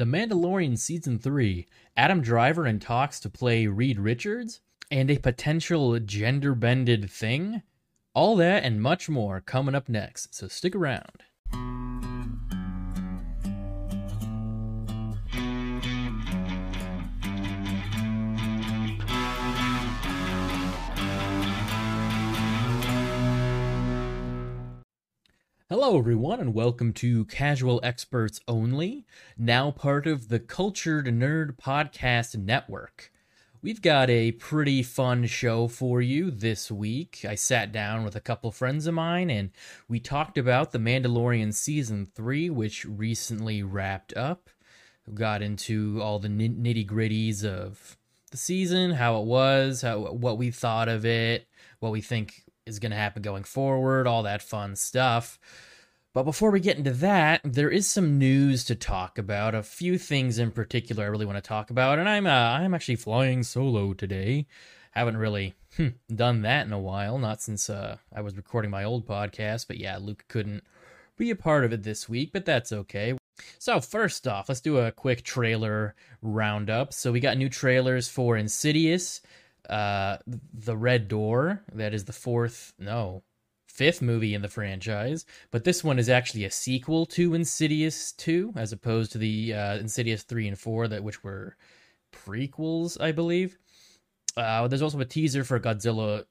The Mandalorian Season 3, Adam Driver in talks to play Reed Richards, and a potential gender bended thing? All that and much more coming up next, so stick around. Hello, everyone, and welcome to Casual Experts Only, now part of the Cultured Nerd Podcast Network. We've got a pretty fun show for you this week. I sat down with a couple friends of mine and we talked about The Mandalorian Season 3, which recently wrapped up. We got into all the nitty gritties of the season, how it was, how what we thought of it, what we think is going to happen going forward, all that fun stuff. But before we get into that, there is some news to talk about. A few things in particular I really want to talk about, and I'm uh, I'm actually flying solo today. Haven't really hmm, done that in a while, not since uh, I was recording my old podcast. But yeah, Luke couldn't be a part of it this week, but that's okay. So first off, let's do a quick trailer roundup. So we got new trailers for Insidious, uh, The Red Door. That is the fourth, no, fifth movie in the franchise, but this one is actually a sequel to Insidious 2, as opposed to the uh, Insidious 3 and 4, that which were prequels, I believe. Uh, there's also a teaser for Godzilla.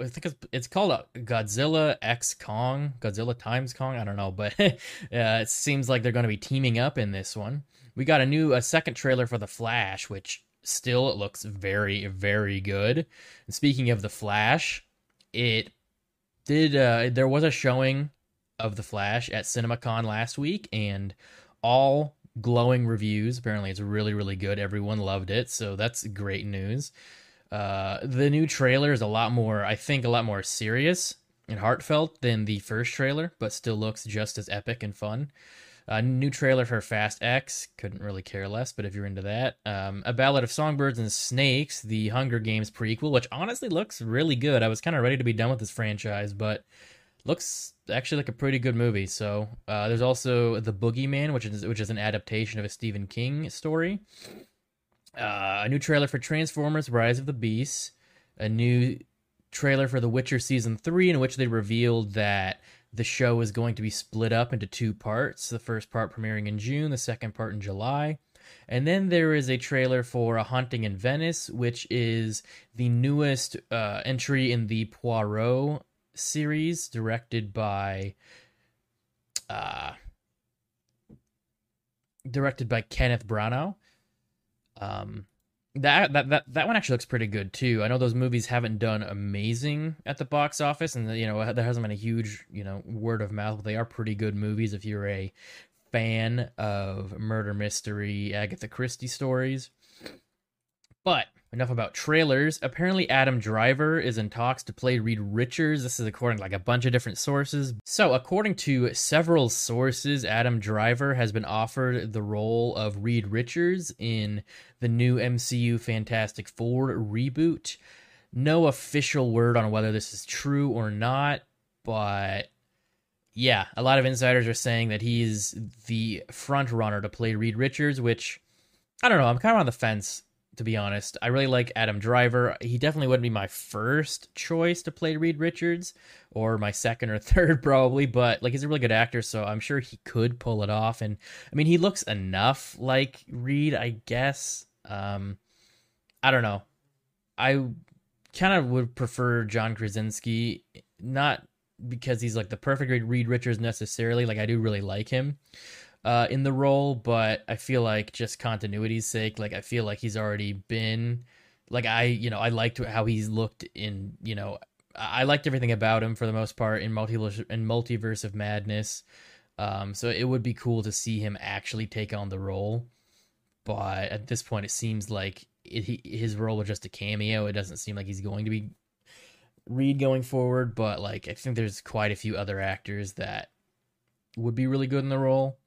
I think it's, called Godzilla X Kong, Godzilla times Kong. I don't know, but uh, it seems like they're going to be teaming up in this one. We got a new, a second trailer for The Flash, which still looks very, very good. And speaking of The Flash, it did uh, there was a showing of the Flash at CinemaCon last week, and all glowing reviews. Apparently, it's really really good. Everyone loved it, so that's great news. Uh, the new trailer is a lot more, I think, a lot more serious and heartfelt than the first trailer, but still looks just as epic and fun. A new trailer for Fast X. Couldn't really care less, but if you're into that. Um, a Ballad of Songbirds and Snakes, the Hunger Games prequel, which honestly looks really good. I was kind of ready to be done with this franchise, but looks actually like a pretty good movie. So uh, there's also The Boogeyman, which is which is an adaptation of a Stephen King story. Uh, a new trailer for Transformers: Rise of the Beasts. A new trailer for The Witcher season three, in which they revealed that the show is going to be split up into two parts. The first part premiering in June, the second part in July. And then there is a trailer for A Haunting in Venice, which is the newest uh, entry in the Poirot series, directed by uh, directed by Kenneth Branagh. Um, that that that that one actually looks pretty good too. I know those movies haven't done amazing at the box office, and you know there hasn't been a huge you know word of mouth. But they are pretty good movies if you're a fan of murder mystery Agatha Christie stories. But enough about trailers. Apparently, Adam Driver is in talks to play Reed Richards. This is according to like a bunch of different sources. So, according to several sources, Adam Driver has been offered the role of Reed Richards in the new MCU Fantastic Four reboot. No official word on whether this is true or not, but yeah, a lot of insiders are saying that he's the front runner to play Reed Richards, which I don't know. I'm kind of on the fence to be honest. I really like Adam Driver. He definitely wouldn't be my first choice to play Reed Richards, or my second or third probably, but like he's a really good actor, so I'm sure he could pull it off. And I mean, he looks enough like Reed, I guess. Um, I don't know. I kind of would prefer John Krasinski, not because he's like the perfect Reed Richards necessarily. Like I do really like him, uh, in the role, but I feel like just continuity's sake, like I feel like he's already been, like I, you know, I liked how he's looked in, you know, I liked everything about him for the most part in multiverse in multiverse of madness. Um, so it would be cool to see him actually take on the role, but at this point, it seems like it, he, his role was just a cameo. It doesn't seem like he's going to be Reed going forward, but like I think there's quite a few other actors that would be really good in the role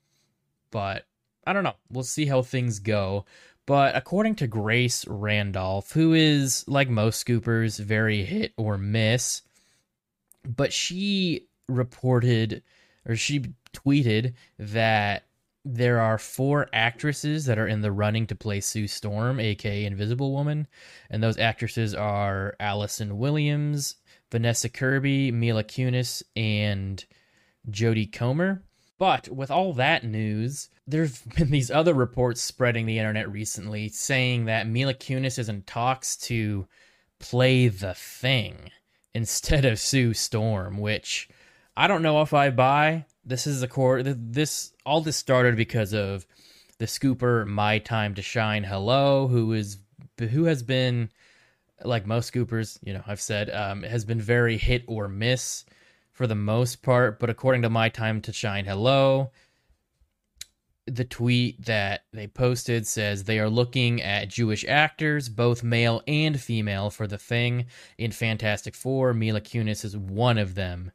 but I don't know. We'll see how things go. But according to Grace Randolph, who is, like most scoopers, very hit or miss, but she reported or she tweeted that there are four actresses that are in the running to play Sue Storm, aka Invisible Woman, and those actresses are Allison Williams, Vanessa Kirby, Mila Kunis, and Jodie Comer. But with all that news, there's been these other reports spreading the internet recently saying that Mila Kunis is in talks to play the thing instead of Sue Storm, which I don't know if I buy. This is a core. This all this started because of the scooper My Time to Shine. Hello, who is who has been like most scoopers, you know, I've said um, has been very hit or miss for the most part. But according to My Time to Shine, hello, the tweet that they posted says they are looking at Jewish actors, both male and female, for the thing in Fantastic Four. Mila Kunis is one of them.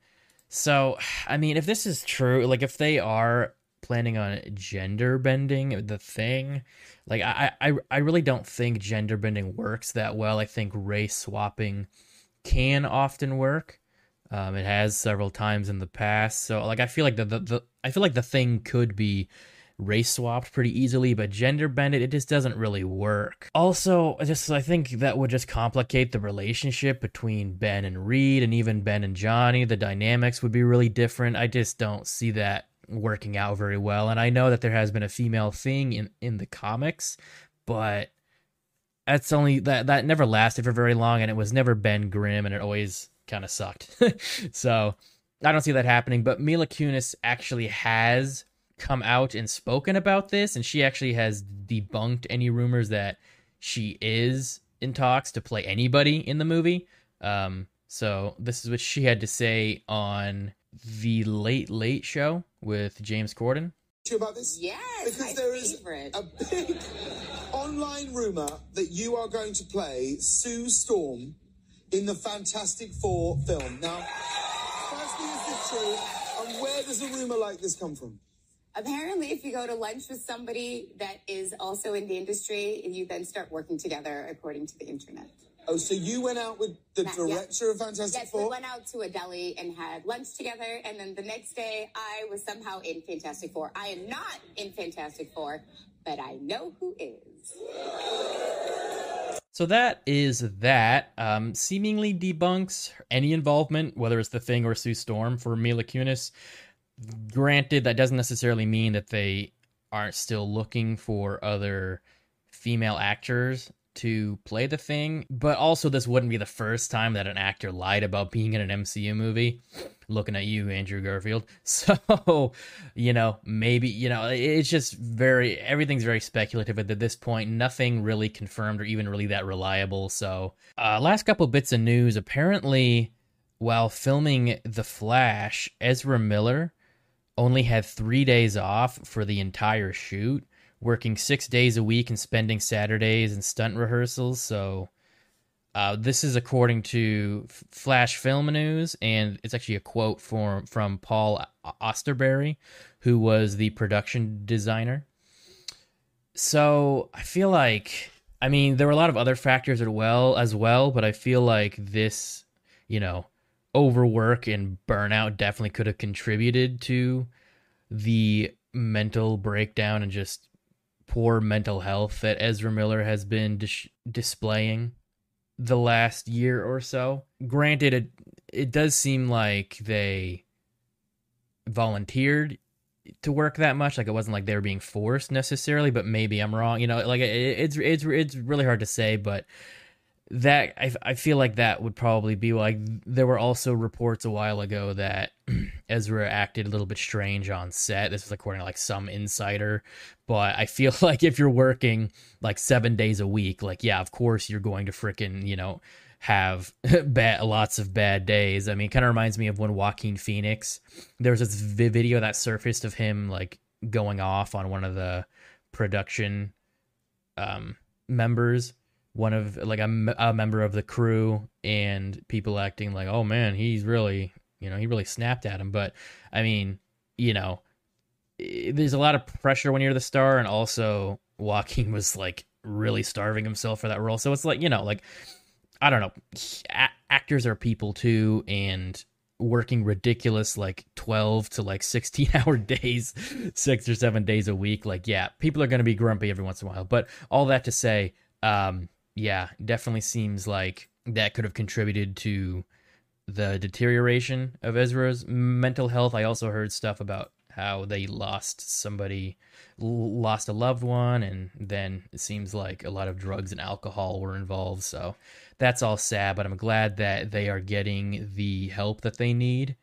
So, I mean, if this is true, like if they are planning on gender bending the thing, like I, I, I really don't think gender bending works that well. I think race swapping can often work. Um, it has several times in the past. So, like, I feel like the, the, the I feel like the thing could be race swapped pretty easily, but gender bended, it just doesn't really work. Also, just I think that would just complicate the relationship between Ben and Reed and even Ben and Johnny. The dynamics would be really different. I just don't see that working out very well. And I know that there has been a female thing in, in the comics, but that's only that that never lasted for very long and it was never Ben Grimm and it always kind of sucked. so I don't see that happening. But Mila Kunis actually has come out and spoken about this, and she actually has debunked any rumors that she is in talks to play anybody in the movie. Um, so this is what she had to say on the Late Late Show with James Corden. About this? Yes, because there is a big online rumor that you are going to play Sue Storm in the Fantastic Four film. Now, firstly, is this true? And where does a rumor like this come from? Apparently, if you go to lunch with somebody that is also in the industry, you then start working together, according to the internet. Oh, so you went out with the Matt, director yes. of Fantastic yes, Four? we went out to a deli and had lunch together, and then the next day I was somehow in Fantastic Four. I am not in Fantastic Four, but I know who is. So that is that. Um, seemingly debunks any involvement, whether it's the Thing or Sue Storm, for Mila Kunis. Granted, that doesn't necessarily mean that they aren't still looking for other female actors to play the thing, but also this wouldn't be the first time that an actor lied about being in an MCU movie. Looking at you, Andrew Garfield. So, you know, maybe, you know, it's just very, everything's very speculative at this point. Nothing really confirmed or even really that reliable. So, uh, last couple bits of news. Apparently, while filming The Flash, Ezra Miller only had three days off for the entire shoot working six days a week and spending Saturdays in stunt rehearsals. So, uh, this is according to Flash Film News, and it's actually a quote from from Paul Austerberry, who was the production designer. So I feel like, I mean, there were a lot of other factors as well, as well, but I feel like this, you know, overwork and burnout definitely could have contributed to the mental breakdown and just poor mental health that Ezra Miller has been dis- displaying the last year or so. Granted, it it does seem like they volunteered to work that much. Like it wasn't like they were being forced necessarily, but maybe I'm wrong. You know, like it, it's it's it's really hard to say, but that I, I feel like that would probably be like there were also reports a while ago that Ezra acted a little bit strange on set. This was according to like some insider, but I feel like if you're working like seven days a week, like yeah, of course you're going to freaking you know have bad lots of bad days. I mean, kind of reminds me of when Joaquin Phoenix there was this video that surfaced of him like going off on one of the production um members one of like a, a member of the crew and people acting like oh man he's really you know he really snapped at him but i mean you know there's a lot of pressure when you're the star and also joaquin was like really starving himself for that role so it's like you know like i don't know a- actors are people too and working ridiculous like 12 to like 16 hour days, six or seven days a week. Like, yeah, people are going to be grumpy every once in a while. But all that to say, um, yeah, definitely seems like that could have contributed to the deterioration of Ezra's mental health. I also heard stuff about how they lost somebody, lost a loved one, and then it seems like a lot of drugs and alcohol were involved. So that's all sad, but I'm glad that they are getting the help that they need,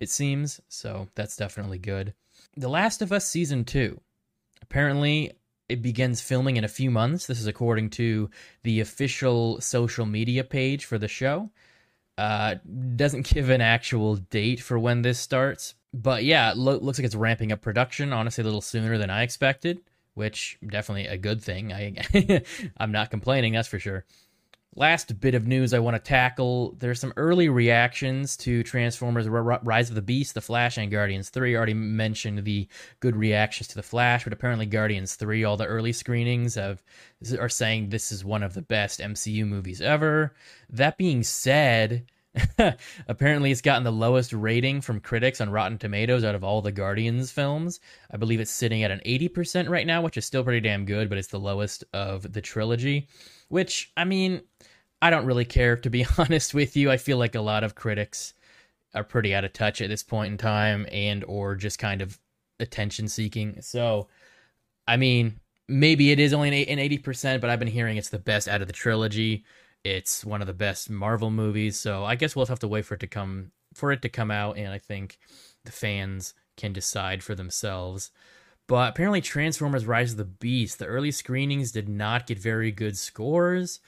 it seems. So that's definitely good. The Last of Us Season 2. Apparently, it begins filming in a few months. This is according to the official social media page for the show. Uh, doesn't give an actual date for when this starts, but yeah, lo- looks like it's ramping up production. Honestly, a little sooner than I expected, which definitely a good thing. I I'm not complaining, that's for sure. Last bit of news I want to tackle. There's some early reactions to Transformers Rise of the Beast, The Flash, and Guardians 3. I already mentioned the good reactions to The Flash, but apparently Guardians 3, all the early screenings of, are saying this is one of the best MCU movies ever. That being said, apparently it's gotten the lowest rating from critics on Rotten Tomatoes out of all the Guardians films. I believe it's sitting at an 80% right now, which is still pretty damn good, but it's the lowest of the trilogy. Which, I mean, I don't really care to be honest with you. I feel like a lot of critics are pretty out of touch at this point in time and or just kind of attention seeking. So, I mean, maybe it is only an 80%, but I've been hearing it's the best out of the trilogy. It's one of the best Marvel movies, so I guess we'll have to wait for it to come for it to come out and I think the fans can decide for themselves. But apparently Transformers Rise of the Beast, the early screenings did not get very good scores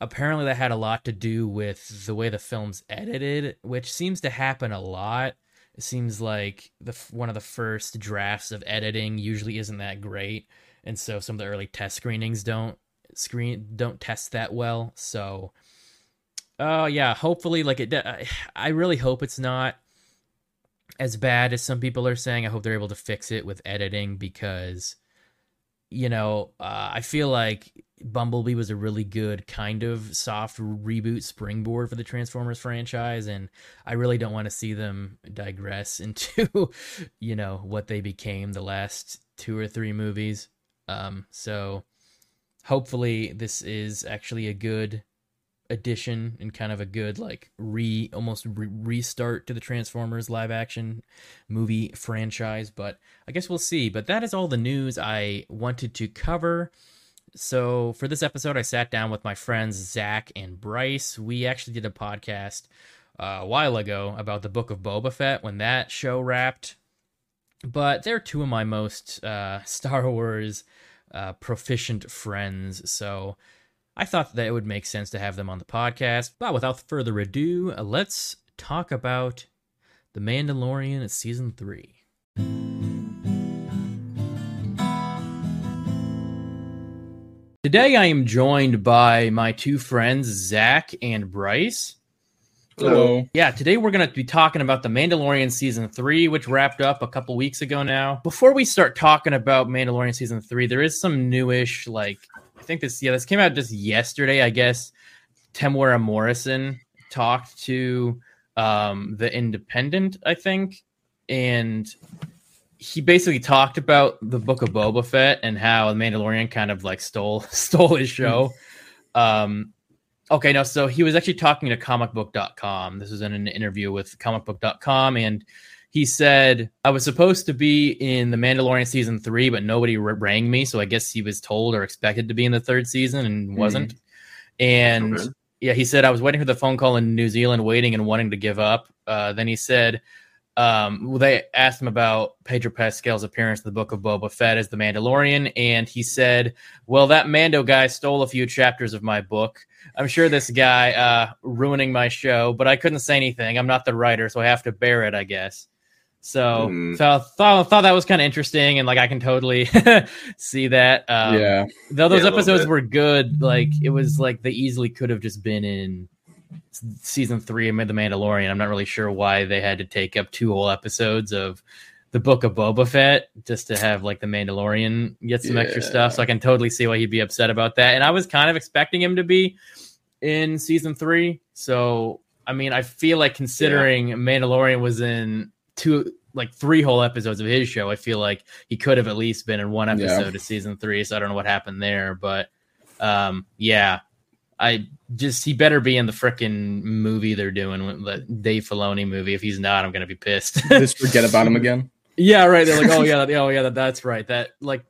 apparently that had a lot to do with the way the film's edited, which seems to happen a lot. It seems like the one of the first drafts of editing usually isn't that great, and so some of the early test screenings don't screen don't test that well. So, oh uh, yeah, hopefully, like it. I really hope it's not as bad as some people are saying. I hope they're able to fix it with editing because you know, uh, I feel like Bumblebee was a really good kind of soft reboot springboard for the Transformers franchise, and I really don't want to see them digress into, you know, what they became the last two or three movies. Um, so hopefully this is actually a good addition and kind of a good like re almost re- restart to the Transformers live action movie franchise but I guess we'll see. But that is all the news I wanted to cover. So for this episode I sat down with my friends Zach and Bryce. We actually did a podcast uh, a while ago about the book of Boba Fett when that show wrapped. But they're two of my most uh, Star Wars uh, proficient friends. So I thought that it would make sense to have them on the podcast. But without further ado, let's talk about The Mandalorian Season 3. Today I am joined by my two friends, Zach and Bryce. Hello. Yeah, today we're going to be talking about The Mandalorian Season 3, which wrapped up a couple weeks ago now. Before we start talking about Mandalorian Season 3, there is some newish, like, think this yeah this came out just yesterday i guess. Temuera morrison talked to um the independent i think and he basically talked about the book of boba fett and how the mandalorian kind of like stole stole his show. Um okay no so he was actually talking to comicbook.com this was in an interview with comicbook.com and he said I was supposed to be in the Mandalorian season three, but nobody rang me, so I guess he was told or expected to be in the third season and mm-hmm. wasn't. Mm-hmm. And okay. yeah, he said I was waiting for the phone call in New Zealand, waiting and wanting to give up. Uh, then he said um, well, they asked him about Pedro Pascal's appearance in the Book of Boba Fett as the Mandalorian, and he said, "Well, that Mando guy stole a few chapters of my book. I'm sure this guy uh, ruining my show, but I couldn't say anything. I'm not the writer, so I have to bear it, I guess." So, mm. so I thought, thought that was kind of interesting, and like I can totally see that. Um, yeah. Though those yeah, episodes were good, like it was like they easily could have just been in season three of The Mandalorian. I'm not really sure why they had to take up two whole episodes of the Book of Boba Fett just to have like the Mandalorian get some yeah. extra stuff. So I can totally see why he'd be upset about that. And I was kind of expecting him to be in season three, so I mean, I feel like considering Mandalorian was in two, like three whole episodes of his show, I feel like he could have at least been in one episode Yeah. of season three. So I don't know what happened there, but um, yeah, I just he better be in the freaking movie they're doing, with the Dave Filoni movie. If he's not, I'm gonna be pissed. Just forget about him again. Yeah, right. They're like, oh yeah, oh yeah, that, that's right. That like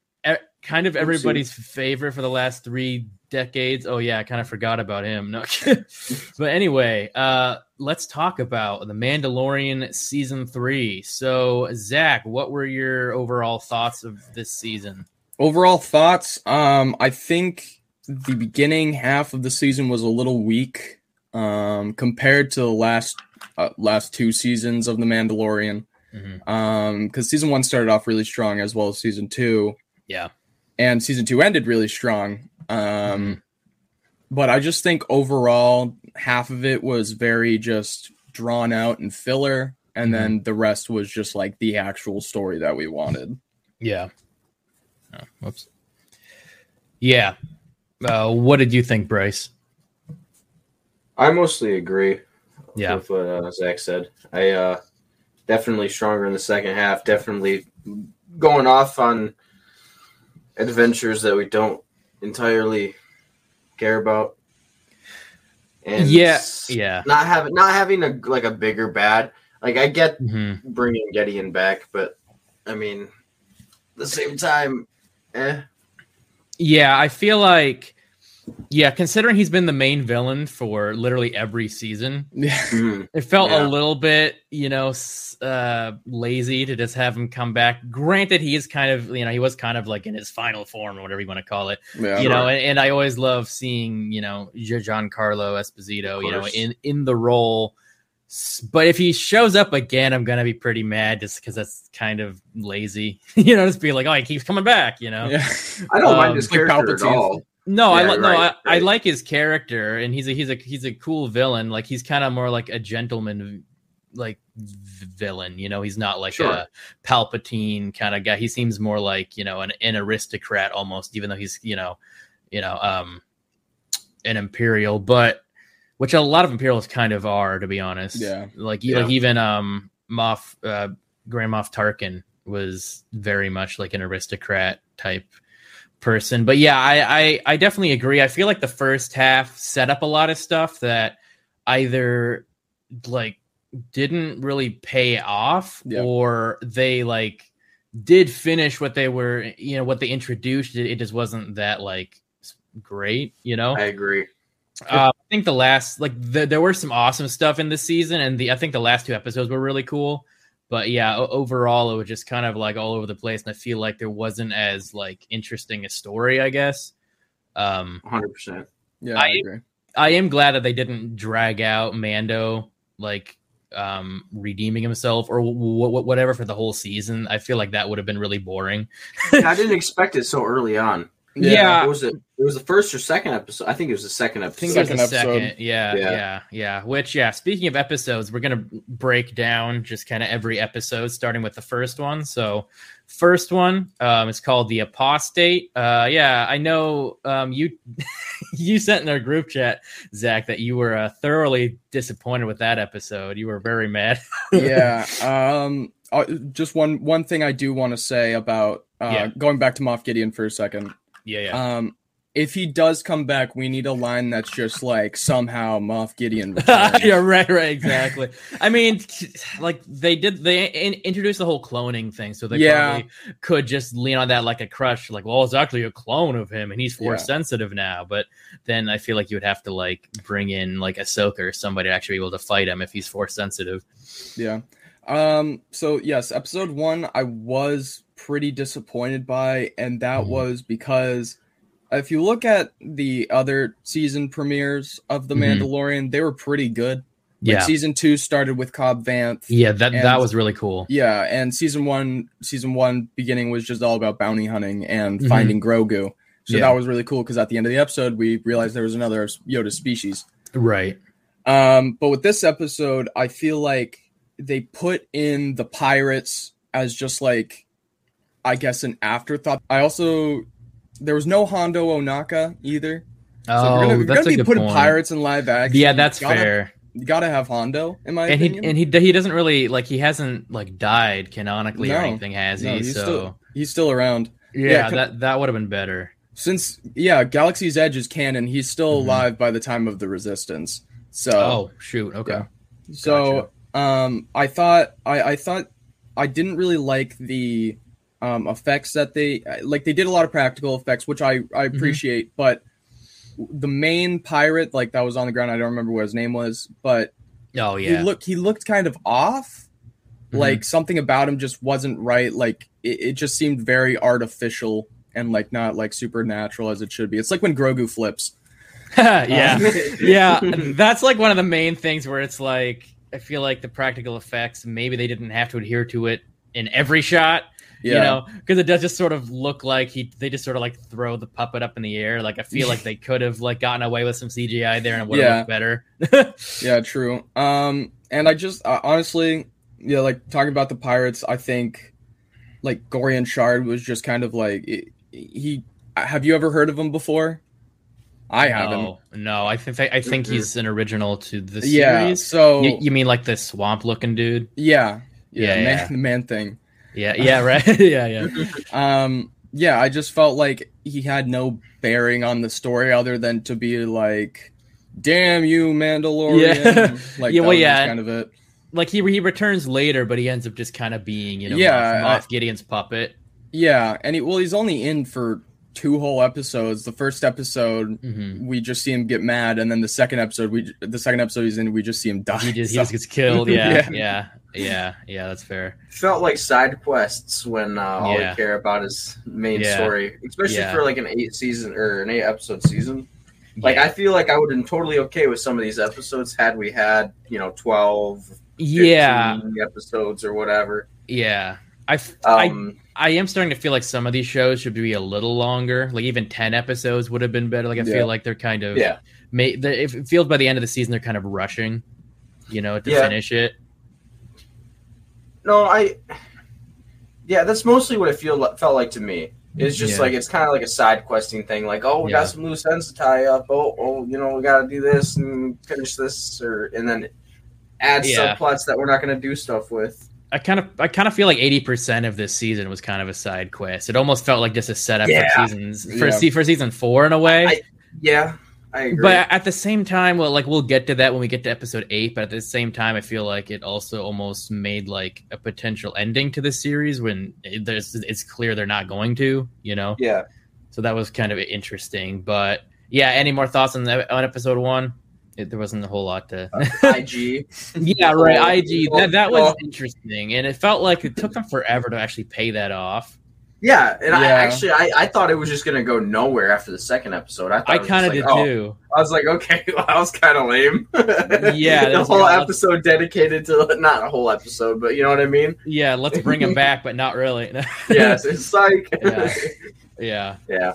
kind of everybody's favorite for the last three decades. Oh yeah, I kind of forgot about him. No, but anyway, uh, let's talk about the Mandalorian season three. So Zach, what were your overall thoughts of this season? Overall thoughts. Um, I think the beginning half of the season was a little weak, um, compared to the last uh, last two seasons of the Mandalorian. Mhm. Um, because season one started off really strong as well as season two. Yeah. and season two ended really strong. Um, but I just think overall half of it was very just drawn out and filler, and then the rest was just like the actual story that we wanted. Yeah. Oh, whoops. Yeah. Uh, what did you think, Bryce? I mostly agree Yeah. with what uh, Zach said. I uh, definitely stronger in the second half. Definitely going off on adventures that we don't entirely care about. And Yeah. Yeah. not having not having a like a bigger bad. Like I get hmm bringing Gideon back, but I mean, at the same time, eh. Yeah, I feel like yeah, considering he's been the main villain for literally every season, Yeah, Mhm. it felt Yeah. a little bit, you know, uh lazy to just have him come back. Granted, he is kind of, you know, he was kind of like in his final form or whatever you want to call it. yeah. you know, and, and I always love seeing, you know, Giancarlo Esposito, you know, in in the role. But if he shows up again, I'm gonna be pretty mad just because that's kind of lazy. you know, just be like, oh, he keeps coming back. You know, yeah. I don't Um, mind his like character at Palpatine. all. No, I Yeah, no, right, I, I right. like his character, and he's a he's a he's a cool villain. Like he's kind of more like a gentleman, like villain. You know, he's not like Sure. a Palpatine kind of guy. He seems more like you know an, an aristocrat almost, even though he's you know, you know, um, an imperial, but which a lot of imperials kind of are, to be honest. Yeah. like Yeah. like even um Moff uh, Grand Moff Tarkin was very much like an aristocrat type person. But yeah, I, I I definitely agree. I feel like the first half set up a lot of stuff that either like didn't really pay off Yeah. or they like did finish what they were you know what they introduced it, it just wasn't that like great you know I agree. uh, I think the last like the, there were some awesome stuff in this season, and the I think the last two episodes were really cool. But yeah, overall it was just kind of like all over the place, and I feel like there wasn't as like interesting a story. I guess. Um, 100%. Yeah, I, I- agree. I am glad that they didn't drag out Mando like um redeeming himself or w- w- whatever for the whole season. I feel like that would have been really boring. I didn't expect it so early on. Yeah. It was it? It was the first or second episode. I think it was the second I episode. think it was the Second episode. second. Yeah, Yeah. yeah, yeah, Which, yeah. Speaking of episodes, we're gonna break down just kind of every episode, starting with the first one. So, first one um, is called the Apostate. Uh, yeah, I know um, you you sent in our group chat, Zach, that you were uh, thoroughly disappointed with that episode. You were very mad. yeah. Um. uh, just one one thing I do want to say about uh, Yeah. going back to Moff Gideon for a second. Yeah, yeah. Um, if he does come back, we need a line that's just like somehow Moff Gideon. yeah, right, right, exactly. I mean, like they did, they in- introduced the whole cloning thing, so they Yeah. could just lean on that like a crush, like, well, it's actually a clone of him, and he's force Yeah. sensitive now. But then I feel like you would have to like bring in like Ahsoka or somebody to actually be able to fight him if he's force sensitive. Yeah. Um, so yes, episode one I was pretty disappointed by, and that Mhm. was because if you look at the other season premieres of The Mhm. Mandalorian, they were pretty good. Like Yeah, season two started with Cobb Vanth. yeah, that that was really cool. Yeah, and season one, season one beginning was just all about bounty hunting and Mhm. finding Grogu. So Yeah. that was really cool because at the end of the episode, we realized there was another Yoda species. Right. Um, but with this episode, I feel like they put in the pirates as just like, I guess, an afterthought. I also there was no Hondo Ohnaka either. So Oh, if you're gonna, if you're that's gonna be putting point. pirates in live action. Yeah, that's gotta- fair. you gotta have Hondo in my and he and he he doesn't really like he hasn't like died canonically or anything, has No, he? he's so still he's still around. yeah, yeah, that that would have been better. Since yeah, Galaxy's Edge is canon. He's still Mhm. alive by the time of the Resistance. So Oh shoot, okay. Yeah. So um I thought I I thought I didn't really like the um effects that they like they did a lot of practical effects which I I Mm-hmm. appreciate but the main pirate like that was on the ground I don't remember what his name was but Oh he yeah, looked he looked kind of off Mhm. like something about him just wasn't right like it, it just seemed very artificial and like not like supernatural as it should be it's like when Grogu flips yeah, Um, yeah. That's like one of the main things where it's like I feel like the practical effects maybe they didn't have to adhere to it in every shot. Yeah You know, because it does just sort of look like he they just sort of like throw the puppet up in the air. Like I feel like they could have like gotten away with some CGI there and it would have Yeah. looked better. Yeah, true. Um, and I just uh, honestly, yeah, like talking about the pirates, I think like Gorian Shard was just kind of like he. he have you ever heard of him before? I haven't. No, no. I think I think he's an original to the series. Yeah. So You, you mean like the swamp looking dude? yeah, Yeah, yeah, man, yeah. the man thing. Yeah, yeah, right. yeah, yeah. Um, yeah, I just felt like he had no bearing on the story other than to be like, "Damn you, Mandalorian!" Yeah. like Yeah, well, yeah. kind of it. Like he he returns later, but he ends up just kind of being you know Yeah, Moff, Moff Gideon's puppet. Yeah, and he well, he's only in for two whole episodes. The first episode, hmm we just see him get mad, and then the second episode, we the second episode he's in, we just see him die. He just he just gets killed. Yeah, Yeah. yeah, yeah, yeah. That's fair. felt like side quests when uh, all Yeah. we care about is main Yeah. story, especially Yeah. for like an eight season or an eight episode season. Like yeah. I feel like I would have been totally okay with some of these episodes had we had you know 12, yeah, episodes or whatever. yeah. I, f- I Um, I am starting to feel like some of these shows should be a little longer. Like even ten episodes would have been better. Like I Yeah. feel like they're kind of yeah, May, it feels by the end of the season they're kind of rushing, you know, to Yeah. finish it. no, I yeah, that's mostly what it feel felt like to me. It's just Yeah. like it's kind of like a side questing thing. Like, oh, we Yeah. got some loose ends to tie up. Oh, oh, you know, we got to do this and finish this, or and then add subplots that we're not going to do stuff with. I kind of I kind of feel like eighty percent of this season was kind of a side quest. It almost felt like just a setup Yeah. for seasons for Yeah. se- for season four in a way. I- Yeah, I agree. but at the same time, well, like we'll get to that when we get to episode eight. But at the same time, I feel like it also almost made like a potential ending to the series when it, there's it's clear they're not going to, you know. yeah, So that was kind of interesting. But yeah, any more thoughts on on episode one? It, there wasn't a whole lot to. Uh, IG. yeah, right. IG. oh, That that was oh. interesting, and it felt like it took them forever to actually pay that off. Yeah, and I actually I, I thought it was just gonna go nowhere after the second episode. I I kind of just did oh. too. I was like, okay, well, that was kind of lame. Yeah, the whole like episode dedicated to not a whole episode, but you know what I mean. Yeah, let's bring him back, but not really. Yes, it's like Yeah. yeah. yeah.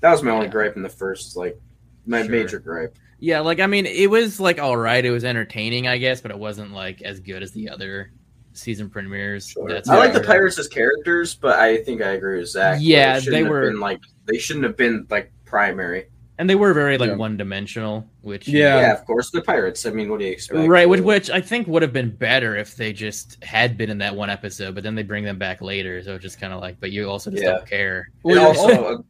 That was my only Yeah. gripe in the first, like my Sure. major gripe. Yeah, like I mean, it was like all right. It was entertaining, I guess, but it wasn't like as good as the other season premieres. That's I like the pirates as characters, but I think I agree with Zach. Yeah, shouldn't they were- been, like they shouldn't have been like primary. and they were very like Yeah. one dimensional, which Yeah. Yeah, of course, they're pirates. I mean, what do you expect? right, which which I think would have been better if they just had been in that one episode, but then they bring them back later, so it's just kind of like, but you also just Yeah. don't care. And Well, also,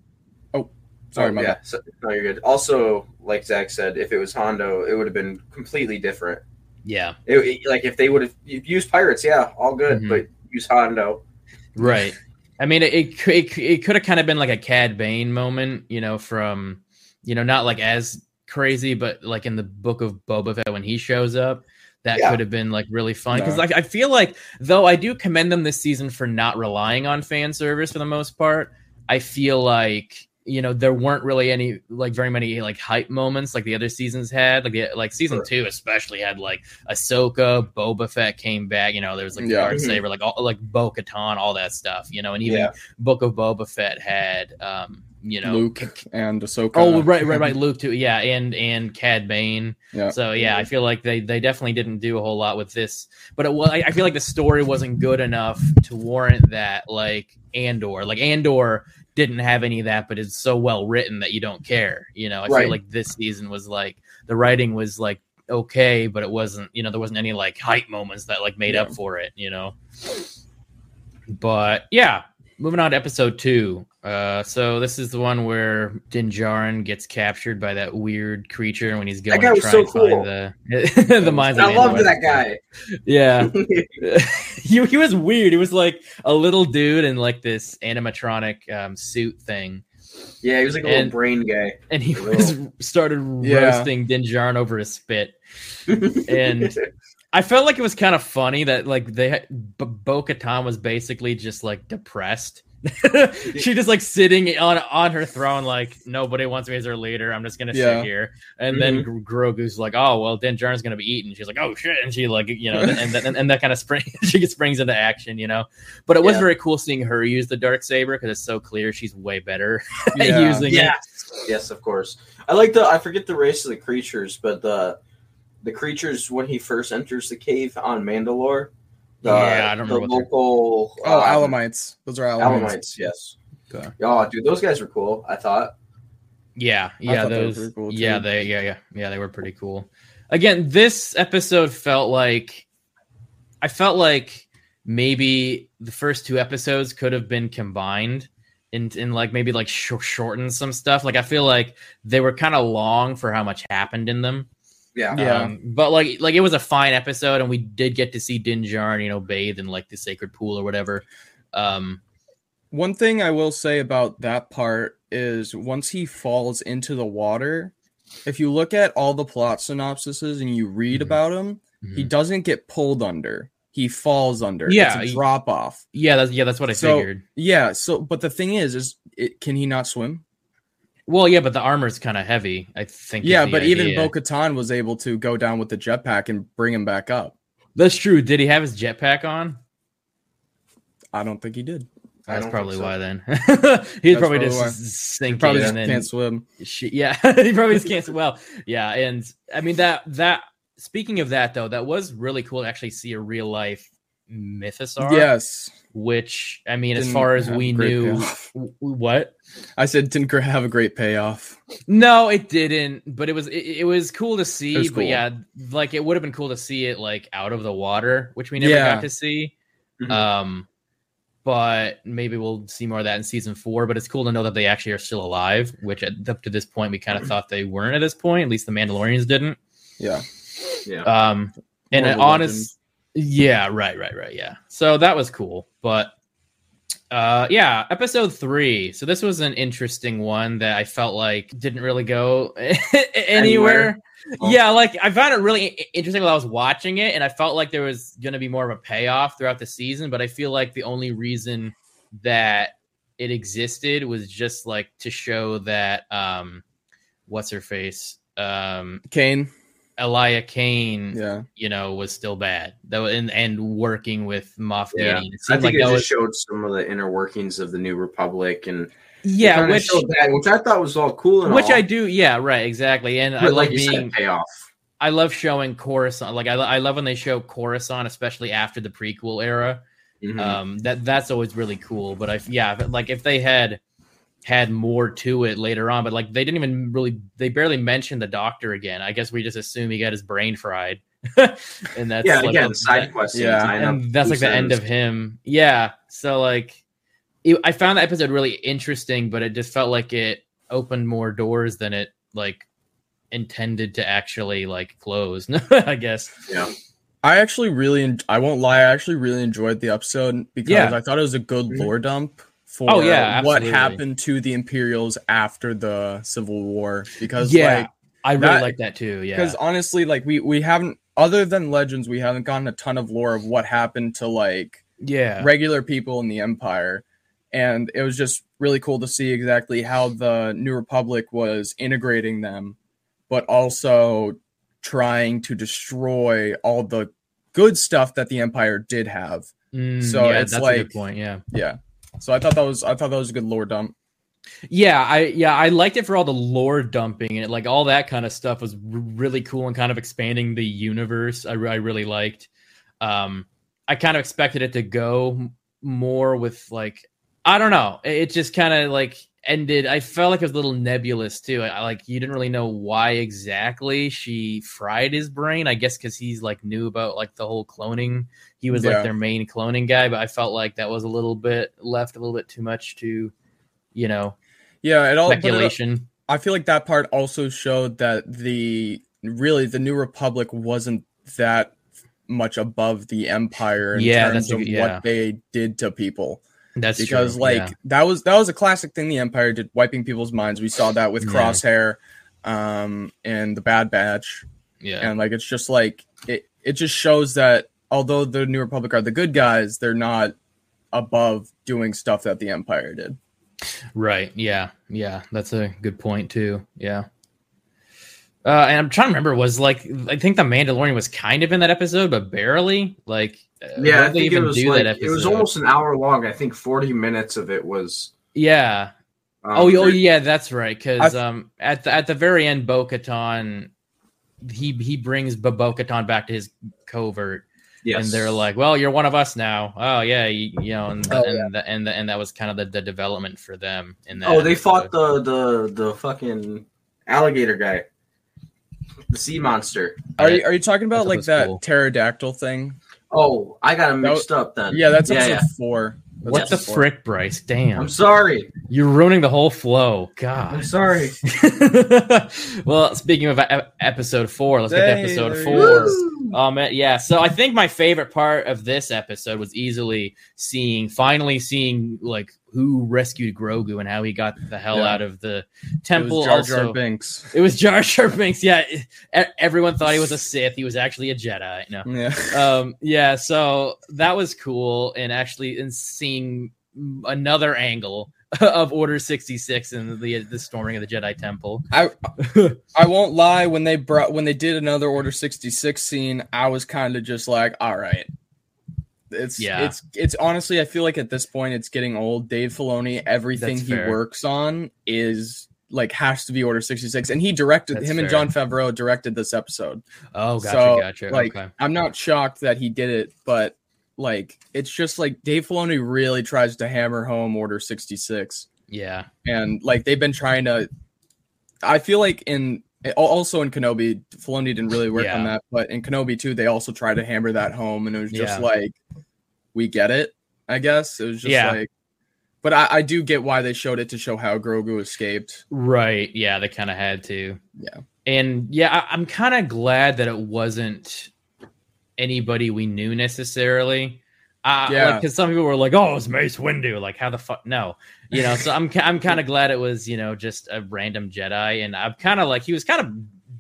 Sorry, oh, yeah, so, no, you're good. Also, like Zach said, if it was Hondo, it would have been completely different. Yeah, It, it- like if they would have used pirates, yeah, all good, Mhm. but use Hondo. right. I mean, it it, it, it could have kind of been like a Cad Bane moment, you know, from you know not like as crazy, but like in the book of Boba Fett when he shows up. That Yeah. could have been like really fun because No. like I feel like though I do commend them this season for not relying on fan service for the most part. I feel like you know there weren't really any like very many like hype moments like the other seasons had like the, like season Sure. two especially had like Ahsoka, Boba Fett came back. You know there was like the Yeah. dark Mhm. saber, like all like Bo Katan, all that stuff. You know, and even Yeah. Book of Boba Fett had um you know Luke and Ahsoka. Oh right, right, right. Luke too. Yeah, and and Cad Bane. Yeah. So yeah, I feel like they they definitely didn't do a whole lot with this, but it was. I, I feel like the story wasn't good enough to warrant that. Like Andor, like Andor didn't have any of that, but it's so well written that you don't care. You know, I Right. feel like this season was like the writing was like okay, but it wasn't, you know, there wasn't any like hype moments that like made Yeah. up for it, you know. But yeah, moving on to episode two. Uh, so this is the one where Din Djarin gets captured by that weird creature, and when he's going guy to was try so and find cool. the the mines. I loved that guy. Yeah, he, he was weird. He was like a little dude in like this animatronic um, suit thing, yeah, he was like a little brain guy. and he was started Yeah. roasting Din Djarin over his spit. And I felt like it was kind of funny that like they B- Bo Katan was basically just like depressed. she just like sitting on on her throne, like nobody wants me as her leader. I'm just gonna Yeah. sit here. And then mm-hmm. Grogu's like, "Oh well, Din Djarin's gonna be eaten." She's like, "Oh shit!" And she like you know, and and, and that kind of spring she gets springs into action, you know. But it was Yeah. very cool seeing her use the dark saber because it's so clear she's way better Yeah. using it. yes, yes, of course. I like the. I forget the race of the creatures, but the the creatures when he first enters the cave on Mandalore. The, Yeah, I don't the remember what local. Oh, um, Alamites. Those are Alamites. Alamites, yes. Okay. Oh, dude, those guys were cool. I thought. Yeah, yeah, thought they were those. pretty cool, yeah, they, yeah, yeah, yeah, they were pretty cool. Again, this episode felt like I felt like maybe the first two episodes could have been combined in, in like maybe like sh- shorten some stuff. Like I feel like they were kind of long for how much happened in them. Yeah. Yeah. Um, but like like it was a fine episode, and we did get to see Din Djarin, you know, bathe in like the sacred pool or whatever. Um, One thing I will say about that part is once he falls into the water, if you look at all the plot synopsises and you read Mhm. about him, he doesn't get pulled under. He falls under. Yeah, it's a drop off. yeah, that's yeah, that's what I So- figured. Yeah. So, but the thing is, is it, can he not swim? Well, yeah, but the armor's kind of heavy. I think. Yeah, the but even idea. Bo Katan was able to go down with the jetpack and bring him back up. That's true. Did he have his jetpack on? I don't think he did. That's probably so. why then. He's probably probably just why. sinking Probably just and then can't swim. Shit, yeah, he probably just can't. Swim. Well, yeah, and I mean that that. Speaking of that, though, that was really cool to actually see a real life mythosaur. Yes. Which I mean, as Didn't far as we knew, payoff. w- what? I said didn't have a great payoff. No, it didn't. But it was it, it was cool to see. was But yeah, like it would have been cool to see it like out of the water, which we never Yeah. got to see. Mhm. Um, but maybe we'll see more of that in season four. But it's cool to know that they actually are still alive, which at, up to this point we kind of thought they weren't. At this point, at least the Mandalorians didn't. Yeah. Yeah. Um, and More an of a honest, yeah, right, right, right, yeah. So that was cool, but uh, yeah, episode three. So this was an interesting one that I felt like didn't really go anywhere. Anywhere. Oh. Yeah, like I found it really interesting while I was watching it, and I felt like there was going to be more of a payoff throughout the season. But I feel like the only reason that it existed was just like to show that um, what's her face, um, Kane. Elia Kane, Yeah. you know, was still bad. Though, and and working with Moff Yeah. Gideon, it I seemed think like it that just was showed some of the inner workings of the New Republic and yeah, which that, which I thought was all cool and which all, I do, yeah, right, exactly. And I but love like you being, payoff. I love showing Coruscant. Like I, I love when they show Coruscant, especially after the prequel era. Mhm. Um, that that's always really cool. But I, yeah, like if they had had more to it later on, but like they didn't even really, they barely mentioned the Doctor again. I guess we just assume he got his brain fried, and that's yeah, like again, a- side quests. Yeah, and that's like loose the end of him. Yeah. So like, it, I found the episode really interesting, but it just felt like it opened more doors than it like intended to actually like close. I guess. Yeah. I actually really, en- I won't lie, I actually really enjoyed the episode because Yeah. I thought it was a good Mhm. lore dump for Oh, yeah, what happened to the Imperials after the Civil War. Because Yeah, like, I really that- like that too. Yeah. because honestly, like we we haven't, other than Legends, we haven't gotten a ton of lore of what happened to like Yeah. regular people in the Empire, and it was just really cool to see exactly how the New Republic was integrating them, but also trying to destroy all the good stuff that the Empire did have. Mm, so yeah, it's that's a good like- point. Yeah. Yeah. So I thought that was I thought that was a good lore dump. Yeah, I yeah I liked it for all the lore dumping and like all that kind of stuff was r- really cool and kind of expanding the universe. I, I really liked. Um, I kind of expected it to go more with like I don't know. It just kind of like ended. I felt like it was a little nebulous too. I like you didn't really know why exactly she fried his brain. I guess because he's like knew about like the whole cloning. He was Yeah. like their main cloning guy, but I felt like that was a little bit left a little bit too much to, you know, Yeah, it all. but it- speculation. I feel like that part also showed that the really the New Republic wasn't that much above the Empire in Yeah, terms of yeah. what they did to people. That's because true, like yeah. that was that was a classic thing the Empire did, wiping people's minds. We saw that with Crosshair, um, and the Bad Batch, yeah, and like it's just like it. It just shows that although the New Republic are the good guys, they're not above doing stuff that the Empire did. Right. Yeah. Yeah. That's a good point too. Yeah. Uh, and I'm trying to remember. Was like I think the Mandalorian was kind of in that episode, but barely. Like, uh, Yeah, I did they think it was do like that it was almost an hour long. I think forty minutes of it was. Yeah. Um, oh, oh yeah, that's right. Because um, at the at the very end, Bo Katan, he he brings Bo Katan back to his covert, yes. and they're like, "Well, you're one of us now." Oh yeah, you, you know, and Oh, and, the, and the, and that was kind of the, the development for them. In that oh, they episode. fought the the the fucking alligator guy, the sea monster. Are you, are you talking That about like that cool. pterodactyl thing? Oh, I got him That mixed up then. Yeah, that's episode yeah. four. That's What the frick, Bryce? Damn. I'm sorry. You're ruining the whole flow. God. I'm sorry. well, speaking of episode four, let's get to episode four. Um, yeah. So I think my favorite part of this episode was easily seeing, finally seeing like who rescued Grogu and how he got the hell Yeah. out of the It temple. was Jar Jar also, Binks. it was Jar Jar Binks. Yeah, everyone thought he was a Sith. He was actually a Jedi. No Yeah. um yeah so that was cool and actually in seeing another angle of order 66 and the the storming of the jedi temple I I won't lie. When they brought when they did another Order sixty six scene, I was kind of just like, all right. It's Yeah. it's it's honestly, I feel like at this point it's getting old. Dave Filoni, everything That's he fair. works on is like has to be Order sixty six, and he directed That's him and. Jon Favreau directed this episode. oh gotcha so gotcha like, okay I'm not shocked that he did it, but like it's just like Dave Filoni really tries to hammer home Order sixty six yeah and like they've been trying to i feel like in also in kenobi Filoni didn't really work on that but in kenobi too they also tried to hammer that home and it was just Yeah. like we get it i guess it was just Yeah. like but I, I do get why they showed it to show how grogu escaped right yeah they kind of had to Yeah. and yeah I, i'm kind of glad that it wasn't anybody we knew necessarily uh, Yeah. because some people were like, "Oh, it's Mace Windu." Like, how the fuck? No, you know. So I'm I'm kind of glad it was you know just a random Jedi, and I'm kind of like he was kind of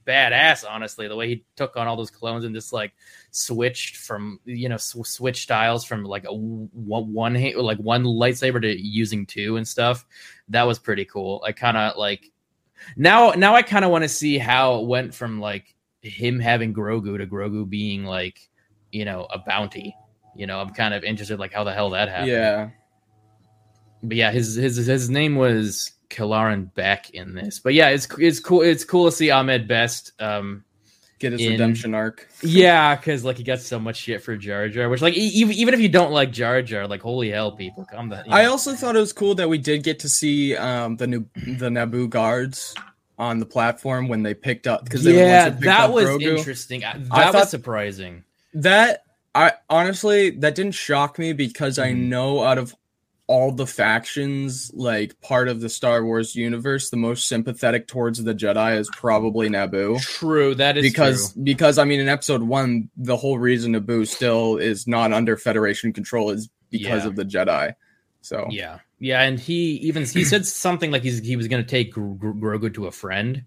badass, honestly, the way he took on all those clones and just like switched from you know sw- switch styles from like a one hand, like one lightsaber to using two and stuff. That was pretty cool. I kind of like now now I kind of want to see how it went from like him having Grogu to Grogu being like you know a bounty. You know, I'm kind of interested like how the hell that happened. yeah But yeah, his his his name was Kelleran Beq in this. But yeah, it's it's cool. It's cool to see Ahmed Best. Um, get his In- redemption arc yeah, because like he got so much shit for Jar Jar, which like even even if you don't like Jar Jar, like holy hell, people come the. i know. also thought it was cool that we did get to see um the new the naboo guards on the platform when they picked up because yeah, that was interesting. I- That I was thought- surprising. That I honestly that didn't shock me because I Mhm. know out of all the factions, like part of the Star Wars universe, the most sympathetic towards the Jedi is probably Naboo. True, that is Because true. because I mean in episode one, the whole reason Naboo still is not under Federation control is because Yeah. of the Jedi. So Yeah, yeah, and he even he said something like he's he was going to take Gr- Gr- Grogu to a friend.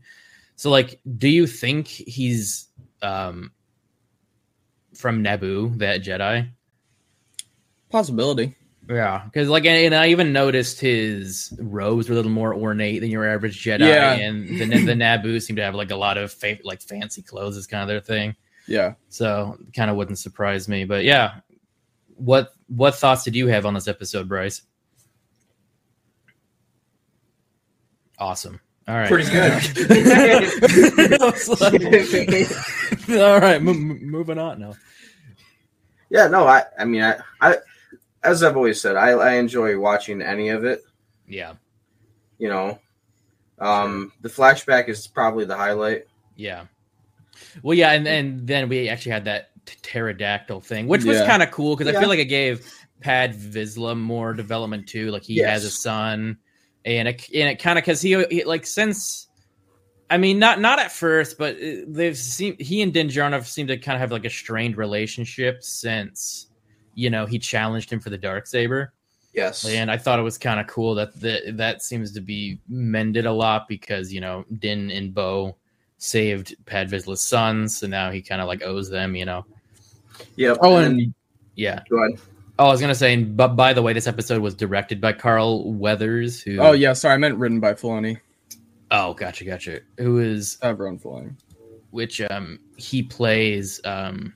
So like, do you think he's um from Naboo, that Jedi? possibility. Yeah, because like, and, and I even noticed his robes were a little more ornate than your average Jedi, Yeah. and the the Naboo seem to have like a lot of fa- like fancy clothes is kind of their thing. Yeah. So kind of wouldn't surprise me. But yeah, what what thoughts did you have on this episode, Bryce? Awesome. All right. Pretty good. I was like- all right, m- m- moving on now. Yeah, no, I, I mean, I, I, as I've always said, I, I enjoy watching any of it. Yeah. You know. Um, the flashback is probably the highlight. Yeah. Well, yeah, and and then we actually had that pterodactyl thing, which was Yeah. kind of cool because I feel like it gave Pad Vizsla more development too. Like he has a son, and it and it kind of because he, he like since. I mean, not not at first, but uh, they've seen he and Din Djarin have seemed to kind of have like a strained relationship since, you know, he challenged him for the dark saber. Yes. And I thought it was kind of cool that the, that seems to be mended a lot because you know Din and Bo saved Pad Vizsla's sons, so now he kind of like owes them, you know. Yeah. Oh, and and yeah. go ahead. Oh, I was gonna say, but by the way, this episode was directed by Carl Weathers, who. Oh yeah, sorry, I meant written by Filoni. Oh, gotcha, gotcha. Who is Everyone Filoni. which um he plays um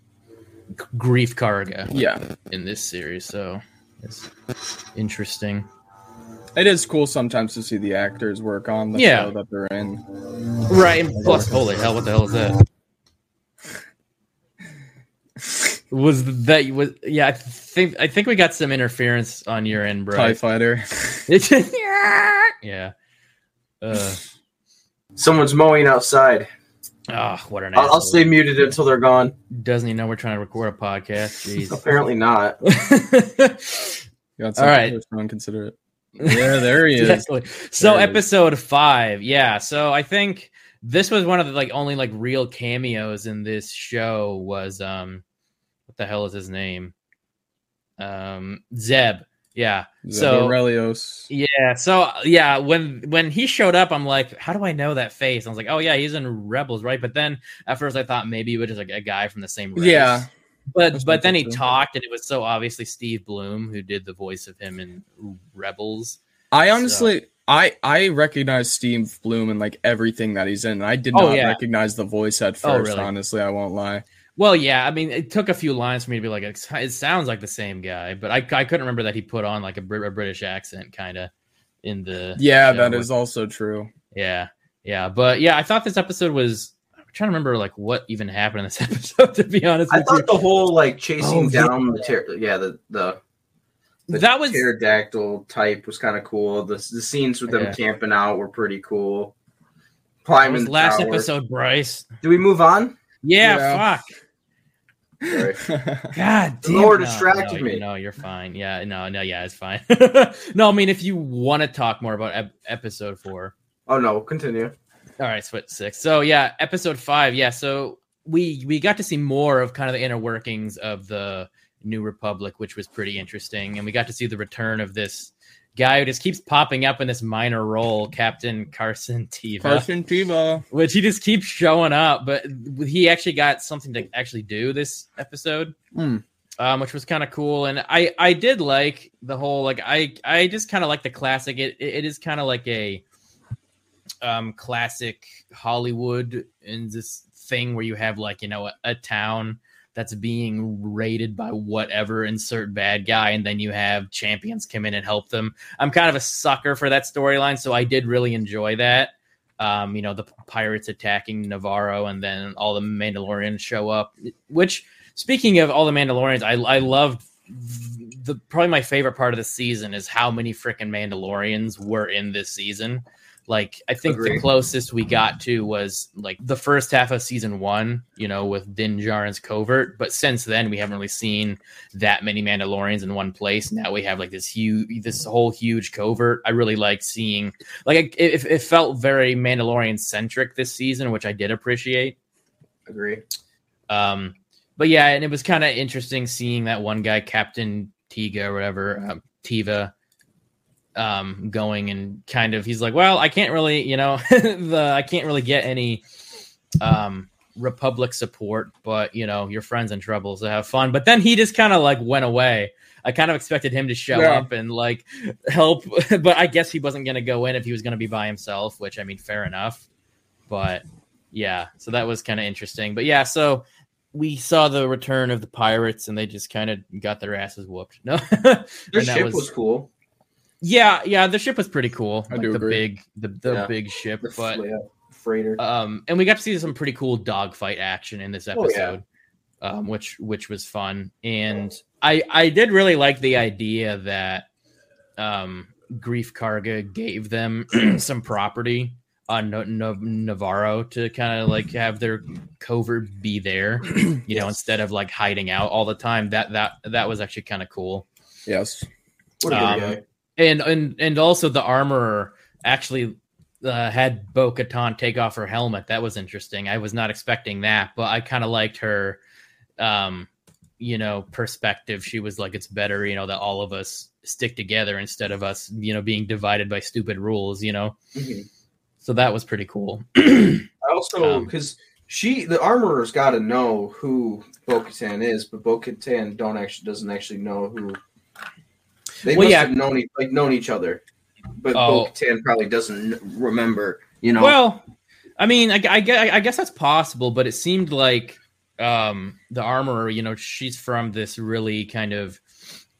Greef Karga Yeah, in this series, so it's interesting. it is cool sometimes to see the actors work on the Yeah. show that they're in. Right. And plus, holy hell, what the hell is that? Was that was yeah? I think I think we got some interference on your end, bro. Tie Fighter. yeah. Uh, Someone's mowing outside. oh, what an I'll, I'll stay muted until they're gone. Doesn't he know we're trying to record a podcast? Jeez. Apparently not. Got All right. Consider it. Yeah, there he is. Exactly. So There it is. episode five, yeah. So I think this was one of the like only like real cameos in this show was um what the hell is his name? Um Zeb. Yeah. So So Orrelios. yeah, so yeah, when when he showed up, I'm like, how do I know that face? I was like, oh yeah, he's in Rebels, right? But then at first I thought maybe it was just like a guy from the same race. Yeah. But That's but then he talked, and it was so obviously Steve Blum who did the voice of him in Rebels. I honestly, I I recognize Steve Blum and like everything that he's in. I did Oh, not yeah. recognize the voice at Oh, first. really? Honestly, I won't lie. Well, yeah, I mean, it took a few lines for me to be like, it it sounds like the same guy, but I, I couldn't remember that he put on like a, Brit- a British accent kind of in the Yeah, show. that is also true. yeah yeah but yeah I thought this episode was I'm trying to remember like what even happened in this episode to be honest I with you. thought the whole like chasing Oh, yeah. down the ter- yeah the the the that was pterodactyl type was kind of cool. The the scenes with them Yeah. camping out were pretty cool. that Climbing was the last tower. episode, Bryce. Do we move on? Yeah, Yeah. fuck. Sorry. God damn. Lord no, distracted no, me. No, you're fine. Yeah, no, no, yeah, it's fine. no, I mean, if you want to talk more about ep- episode four, Oh no, continue. All right, split six. So yeah, episode five. Yeah, so we we got to see more of kind of the inner workings of the New Republic, which was pretty interesting, and we got to see the return of this guy who just keeps popping up in this minor role, Captain Carson Teva, Carson Teva. which he just keeps showing up, but he actually got something to actually do this episode. Hmm. Um, which was kind of cool, and I I did like the whole like I I just kind of like the classic. It it, it is kind of like a um classic Hollywood in this thing where you have like you know a, a town that's being raided by whatever insert bad guy and then you have champions come in and help them. I'm kind of a sucker for that storyline so I did really enjoy that. Um you know the pirates attacking Navarro and then all the Mandalorians show up which speaking of all the Mandalorians I I loved the probably my favorite part of the season is how many freaking Mandalorians were in this season. Like I think the closest we got to was like the first half of season one, you know, with Din Djarin's covert. But since then, we haven't really seen that many Mandalorians in one place. Now we have like this huge, this whole huge covert. I really like seeing, like, it, it, it felt very Mandalorian centric this season, which I did appreciate. Agree. Um, but yeah, and it was kind of interesting seeing that one guy, Captain Tiga or whatever, um, Teva, um, going and kind of he's like, well, I can't really, you know, the I can't really get any um Republic support, but you know, your friends in trouble, so have fun. But then he just kind of like went away. I kind of expected him to show Yeah. up and like help, but I guess he wasn't gonna go in if he was gonna be by himself, which I mean, fair enough. But yeah, so that was kind of interesting. But yeah, so we saw the return of the pirates and they just kind of got their asses whooped. No, Their ship was- was, cool. Yeah, yeah, the ship was pretty cool. I like do the agree. big, the, the Yeah. big ship, The but yeah, freighter. um, and we got to see some pretty cool dogfight action in this Oh, yeah. episode, um, which which was fun. And I I did really like the idea that um Greef Karga gave them some property on no- no- Navarro to kind of like have their covert be there, you know, instead of like hiding out all the time. That that that was actually kind of cool. Yes. What a good Um, guy. And and and also the armorer actually uh, had Bo Katan take off her helmet. That was interesting. I was not expecting that, but I kind of liked her, um, you know, perspective. She was like, "It's better, you know, that all of us stick together instead of us, you know, being divided by stupid rules." You know, Mhm. so that was pretty cool. I also Um, because she the armorer's got to know who Bo-Katan is, but Bo-Katan don't actually doesn't actually know who. They Well, must yeah. have known e- like known each other, but Oh. Bo-Katan probably doesn't remember. You know, Well, I mean, I, I, gue- I guess that's possible, but it seemed like um, the armorer, you know, she's from this really kind of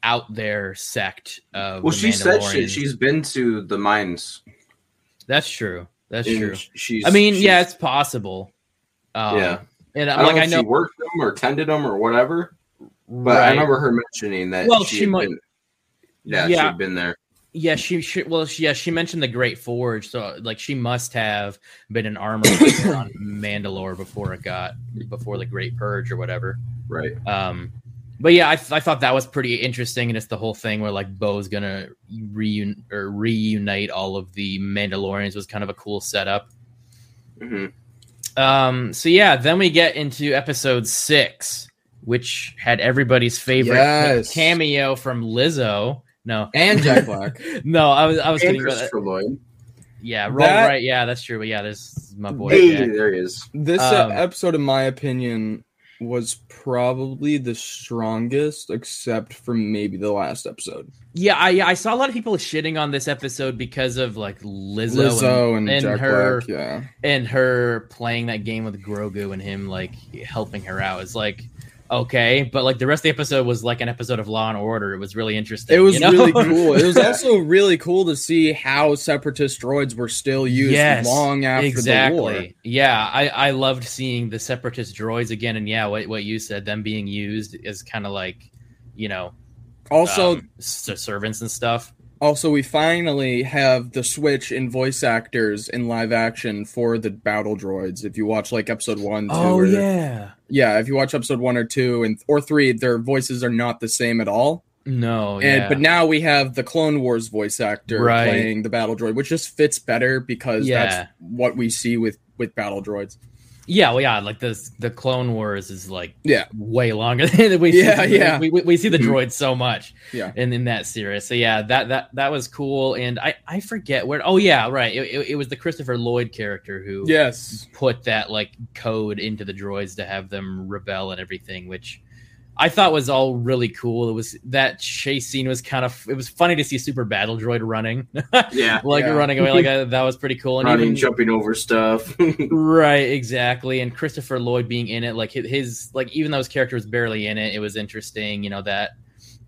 out there sect of. well, she said she, she's been to the mines. That's true. That's and true. She's. I mean, she's- yeah, it's possible. Um, yeah. and I uh, don't like know I know, she worked them or tended them or whatever, but I remember her mentioning that. Well, she, she might- Been, yeah, Yeah. had been there. Yeah, she, she well, she, yeah, she mentioned the Great Forge, so like she must have been an armor on Mandalore before it got before the Great Purge or whatever. Right. Um, but yeah, I, th- I thought that was pretty interesting, and it's the whole thing where like Bo's gonna reun or reunite all of the Mandalorians was kind of a cool setup. hmm Um, so yeah, then we get into episode six, which had everybody's favorite Yes. cameo from Lizzo. No, And Jack Black. no, I was I was And kidding about. Christopher Lloyd. Yeah, roll That- right. Yeah, that's true. But yeah, this is my boy. Hey, Jack. there he is. This uh, Um, episode, in my opinion, was probably the strongest, except for maybe the last episode. Yeah, I I saw a lot of people shitting on this episode because of like Lizzo, Lizzo and, and, and her Black, yeah. and her playing that game with Grogu and him like helping her out. It's like okay, but like the rest of the episode was like an episode of Law and Order. It was really interesting. It was you know? really cool. It was also really cool to see how separatist droids were still used Yes, long after exactly. the war. Yeah, I I loved seeing the separatist droids again, and yeah, what what you said, them being used is kind of like you know Also, um, servants and stuff. Also, we finally have the switch in voice actors in live action for the battle droids. If you watch like episode one, two, Oh or, yeah. yeah. If you watch episode one or two and or three, their voices are not the same at all. No, And yeah. but now we have the Clone Wars voice actor Right. playing the battle droid, which just fits better because Yeah. that's what we see with with battle droids. Yeah, well, yeah, like the the Clone Wars is like Yeah. way longer than we Yeah, see, yeah. we, we, we see the Mhm. droids so much Yeah. in in that series. So yeah, that that that was cool, and I I forget where. Oh yeah, right. It, it, it was the Christopher Lloyd character who Yes. put that like code into the droids to have them rebel and everything, which I thought was all really cool. It was that chase scene was kind of it was funny to see Super Battle Droid running, Yeah. like Yeah. running away. Like uh, that was pretty cool. And Running, even- jumping over stuff. Right, exactly. And Christopher Lloyd being in it, like his, his like even though his character was barely in it, it was interesting, you know, that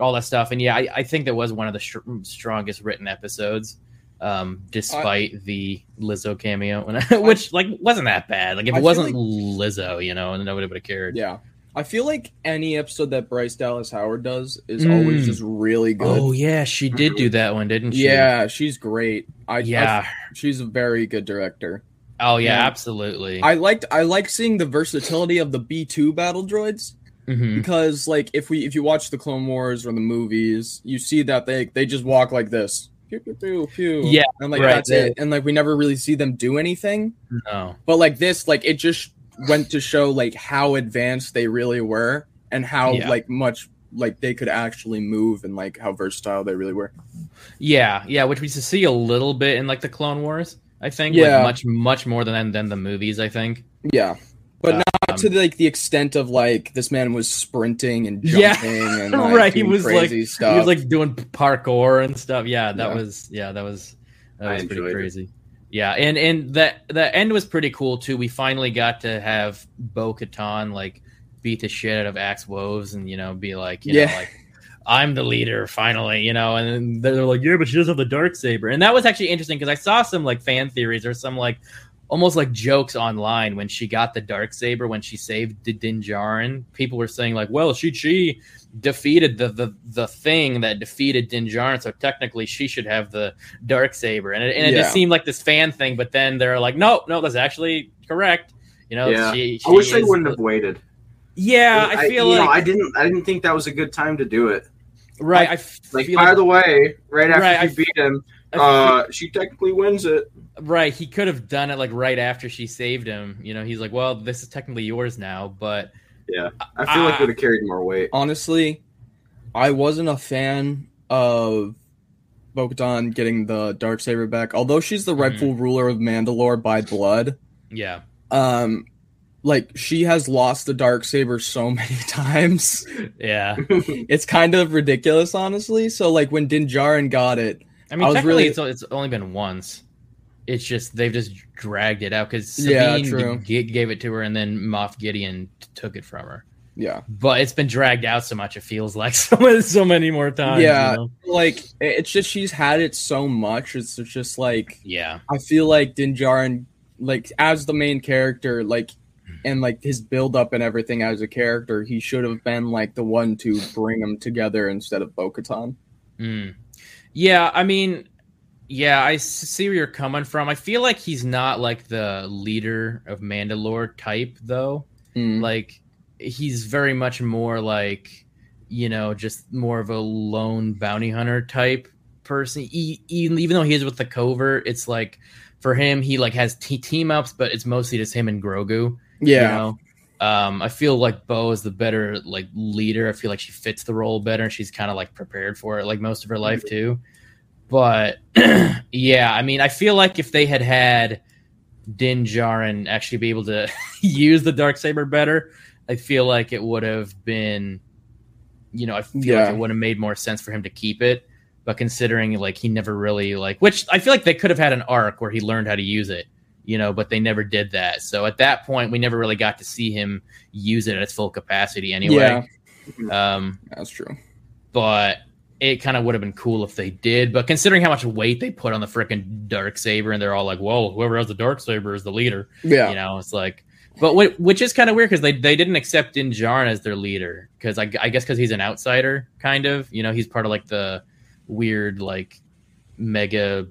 all that stuff. And yeah, I, I think that was one of the str- strongest written episodes, um, despite the Lizzo cameo, and which like wasn't that bad. Like if it feel wasn't like- Lizzo, you know, and nobody would have cared. Yeah. I feel like any episode that Bryce Dallas Howard does is Mm. always just really good. Oh yeah, she did do that one, didn't she? yeah, she's great. I yeah. I- she's a very good director. oh yeah, Yeah. absolutely. I liked I like seeing the versatility of the B two battle droids Mhm. because like if we if you watch the Clone Wars or the movies, you see that they they just walk like this. Pew pew pew pew. Yeah, and like right, that's it. And like we never really see them do anything. No. But like this, like it just went to show like how advanced they really were and how Yeah. like much like they could actually move and like how versatile they really were. Yeah, yeah, which we see a little bit in like the Clone Wars. I think, Yeah. like, much much more than than the movies. I think. Yeah. But not Um, to like the extent of like this man was sprinting and Yeah. jumping and like, Right, he was, like- crazy stuff. He was like doing parkour and stuff. Yeah, that Yeah. was yeah, that was that I was pretty crazy. it. Yeah, and and the the end was pretty cool too. We finally got to have Bo Katan like beat the shit out of Axe Woves and you know be like you Yeah. know like I'm the leader finally, you know, and then they're like, yeah, but she does have the dark saber, and that was actually interesting because I saw some like fan theories or some like almost like jokes online when she got the dark saber when she saved Din Djarin. People were saying like, "Well, she she defeated the the the thing that defeated Din Djarin, so technically she should have the dark saber." And it, and it Yeah. just seemed like this fan thing, but then they're like, "No, no, that's actually correct." You know, Yeah. she, I wish she they wouldn't the- have waited. Yeah, I feel you like know, I didn't. I didn't think that was a good time to do it. right. I Like, feel by like, the way, right after Right, I she beat him, I feel- uh, she technically wins it. Right, he could have done it like right after she saved him. You know, he's like, "Well, this is technically yours now," but Yeah. I feel like it would have carried more weight. Honestly, I wasn't a fan of Bo-Katan getting the dark saber back. Although she's the rightful ruler of Mandalore by blood, yeah, um, like she has lost the dark saber so many times. yeah. it's kind of ridiculous, honestly. So like when Din Djarin got it, I mean, I technically, really- it's it's only been once. It's just they've just dragged it out because Sabine true. g- gave it to her, and then Moff Gideon t- took it from her. yeah, But it's been dragged out so much; it feels like so many, so many more times. Yeah. you know? like it's just she's had it so much. It's just like yeah, I feel like Din Djarin, like as the main character, like and like his build up and everything as a character, he should have been like the one to bring them together instead of Bo-Katan. Mm. Yeah, I mean, yeah, I see where you're coming from. I feel like he's not like the leader of Mandalore type, though. Mm. Like, he's very much more like, you know, just more of a lone bounty hunter type person. He, even even though he is with the covert, it's like for him, he like has t- team ups, but it's mostly just him and Grogu. yeah, You know? Um, I feel like Bo is the better like leader. I feel like she fits the role better, and she's kind of like prepared for it, like most of her life too. But yeah, I mean, I feel like if they had had Din Djarin actually be able to use the dark saber better, I feel like it would have been, you know, I feel Yeah. like it would have made more sense for him to keep it. But considering like he never really like, which I feel like they could have had an arc where he learned how to use it you know, but they never did that. So at that point, we never really got to see him use it at its full capacity anyway. Um, that's true. but it kind of would have been cool if they did. But considering how much weight they put on the freaking dark saber, and they're all like, "Well, whoever has the dark saber is the leader," Yeah, you know, it's like. But wh- which is kind of weird because they, they didn't accept Din Djarin as their leader because I, I guess because he's an outsider, kind of. You know, he's part of like the weird like mega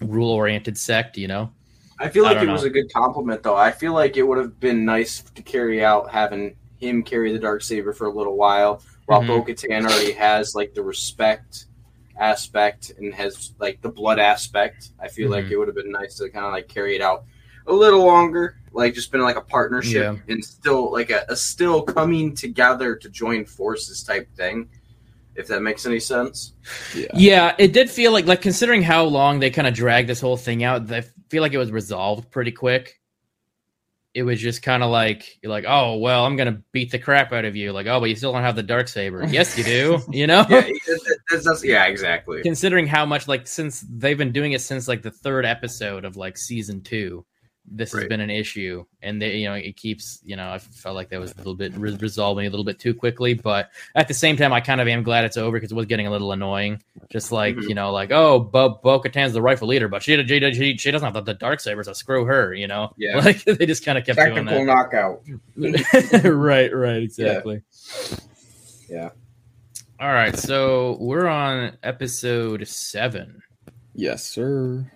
rule oriented sect. You know. I feel like don't it was a good compliment, though. I feel like it would have been nice to carry out having him carry the dark saber for a little while, while Mhm. Bo-Katan already has like the respect aspect and has like the blood aspect. I feel like Mhm. it would have been nice to kind of like carry it out a little longer, like just been like a partnership Yeah. and still like a, a still coming together to join forces type thing. If that makes any sense. yeah, Yeah, it did feel like like considering how long they kind of dragged this whole thing out, I feel like it was resolved pretty quick. It was just kind of like you're like, oh well, I'm gonna beat the crap out of you. Like, oh, but you still don't have the dark saber. yes, you do. You know. Yeah, that- that's, that's, yeah, exactly. considering how much like since they've been doing it since like the third episode of like season two this has been an issue and they you know it keeps you know i felt like that was a little bit re- resolving a little bit too quickly but at the same time i kind of am glad it's over because it was getting a little annoying just like Mhm. you know like oh bo bo-katan's the rightful leader but she, she, she, she doesn't have the, the dark saber so screw her you know Yeah. like they just kind of kept doing Technical knockout. right right exactly Yeah. all right so we're on episode seven yes, sir.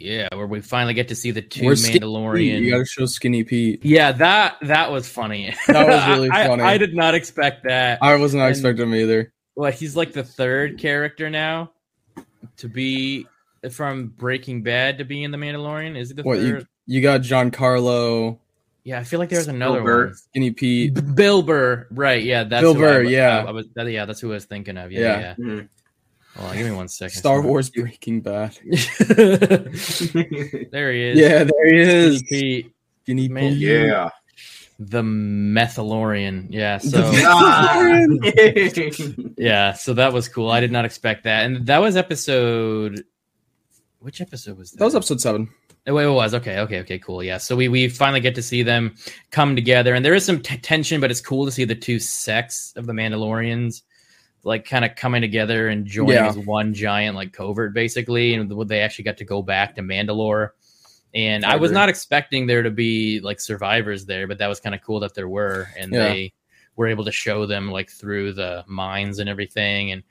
Yeah, where we finally get to see the 2 Where's Skinny Mandalorian. You gotta show Skinny Pete. yeah, that that was funny. That was really I- I- funny. I, did not expect that. I was not And- expecting him either. What he's like the third character now to be from Breaking Bad to be in the Mandalorian. Is it the What third? you you got Giancarlo, yeah, I feel like there's another Spielberg. one. Skinny Pete. B- Bill Burr, right? Yeah, that's Bill who I Burr, was- yeah. I, I was, that- yeah, that's who I was thinking of. Yeah, Yeah. yeah. Mhm. Hold on, give me one second. Star Wars Breaking Bad. there he is. Yeah, there he Skinny is. Pete, Skinny Man. Pete. yeah. the Methalorian. Yeah, so. Ah. Yeah, so that was cool. I did not expect that, and that was episode. Which episode was that? That was episode seven. Oh, it was okay, okay, okay, cool. Yeah, so we we finally get to see them come together, and there is some t- tension, but it's cool to see the two sects of the Mandalorians like kind of coming together and joining Yeah. as one giant like covert, basically, and they actually got to go back to Mandalore And I I, was not expecting there to be like survivors there, but that was kind of cool that there were, and Yeah. they were able to show them like through the mines and everything, and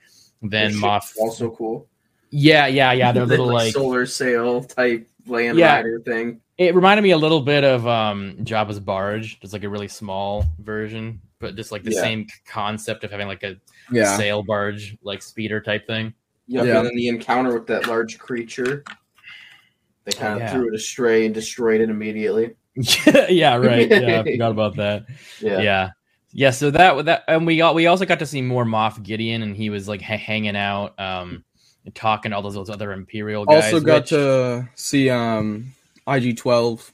then Moff. also cool. Yeah, yeah, yeah. They're little like solar sail type land Yeah. rider thing. It reminded me a little bit of um Jabba's barge, just like a really small version, but just like the Yeah. same concept of having like a Yeah. sail barge, like speeder type thing. Yep, Yeah. and then the encounter with that large creature. They kind of Yeah. threw it astray and destroyed it immediately. yeah, right. Yeah, I forgot about that. Yeah. Yeah. yeah. so that that and we got we also got to see more Moff Gideon, and he was like ha- hanging out, um, and talking to all those, those other Imperial guys. Also got which- to see um IG twelve.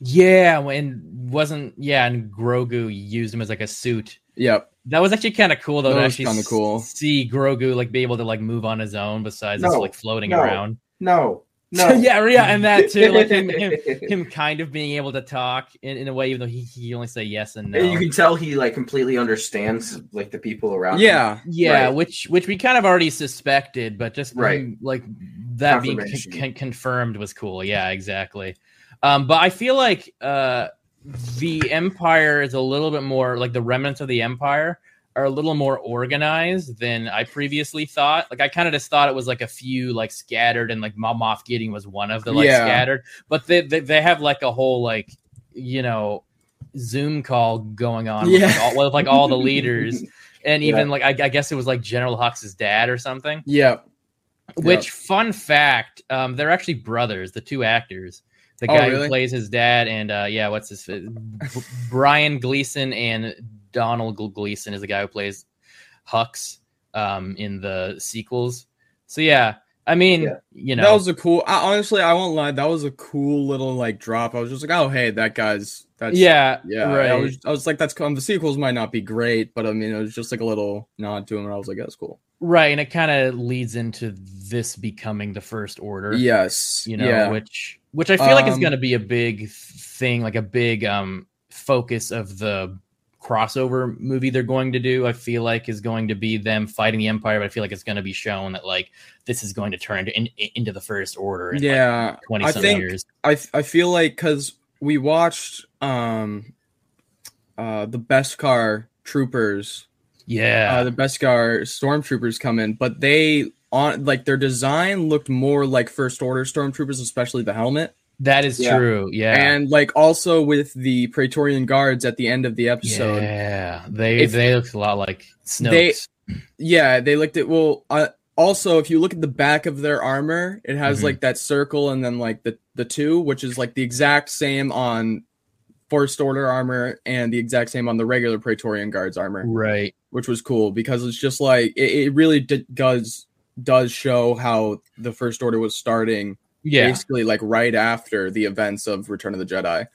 yeah, and wasn't yeah, and Grogu used him as like a suit. Yep. That was actually kind of cool though. That to was actually kinda cool. See Grogu like be able to like move on his own besides just like floating no. around. No. No. yeah, yeah, and that too, like him, him, him kind of being able to talk in, in a way, even though he, he only say yes and no. And You can tell he like completely understands like the people around. him. Yeah. Yeah, Right. which which we kind of already suspected, but just Right. him, like that being con- Confirmation. con- confirmed was cool. Yeah, exactly. Um, but I feel like uh, the Empire is a little bit more like the remnants of the Empire are a little more organized than I previously thought. Like I kind of just thought it was like a few like scattered, and like Mom Moff Gideon was one of the like Yeah. scattered. But they, they they have like a whole like you know Zoom call going on with, like, all, with like all the leaders and Yeah. even like I, I guess it was like General Hux's dad or something. Yeah. Which fun fact, um, they're actually brothers, the two actors. The Oh, guy really? who plays his dad and uh, yeah, what's his Brian Gleeson and Domhnall Gleeson is the guy who plays Hux um, in the sequels. So yeah, I mean, Yeah. you know, That was a cool. I, honestly, I won't lie. That was a cool little like drop. I was just like, oh hey, that guy's that's yeah, yeah. right. I was I was like, that's cool. The sequels might not be great, but I mean, it was just like a little nod to him, and I was like, that's cool. right, and it kind of leads into this becoming the first order. Yes. you know yeah. which which i feel like is Um, going to be a big thing like a big um focus of the crossover movie they're going to do i feel like is going to be them fighting the empire but i feel like it's going to be shown that like this is going to turn into, in, into the first order in like, yeah. 20 I some think years I I feel like because we watched um uh the best car troopers yeah uh, the car stormtroopers come in, but they on like their design looked more like first order stormtroopers, especially the helmet, that is Yeah. true yeah and like also with the Praetorian guards at the end of the episode. yeah they If- they looked a lot like They- Yeah, they looked at well. Uh, also, if you look at the back of their armor, it has Mhm. like that circle and then like the the two, which is like the exact same on first order armor and the exact same on the regular Praetorian guards armor. right which was cool because it's just like it, it really d- does does show how the first order was starting yeah basically like right after the events of return of the jedi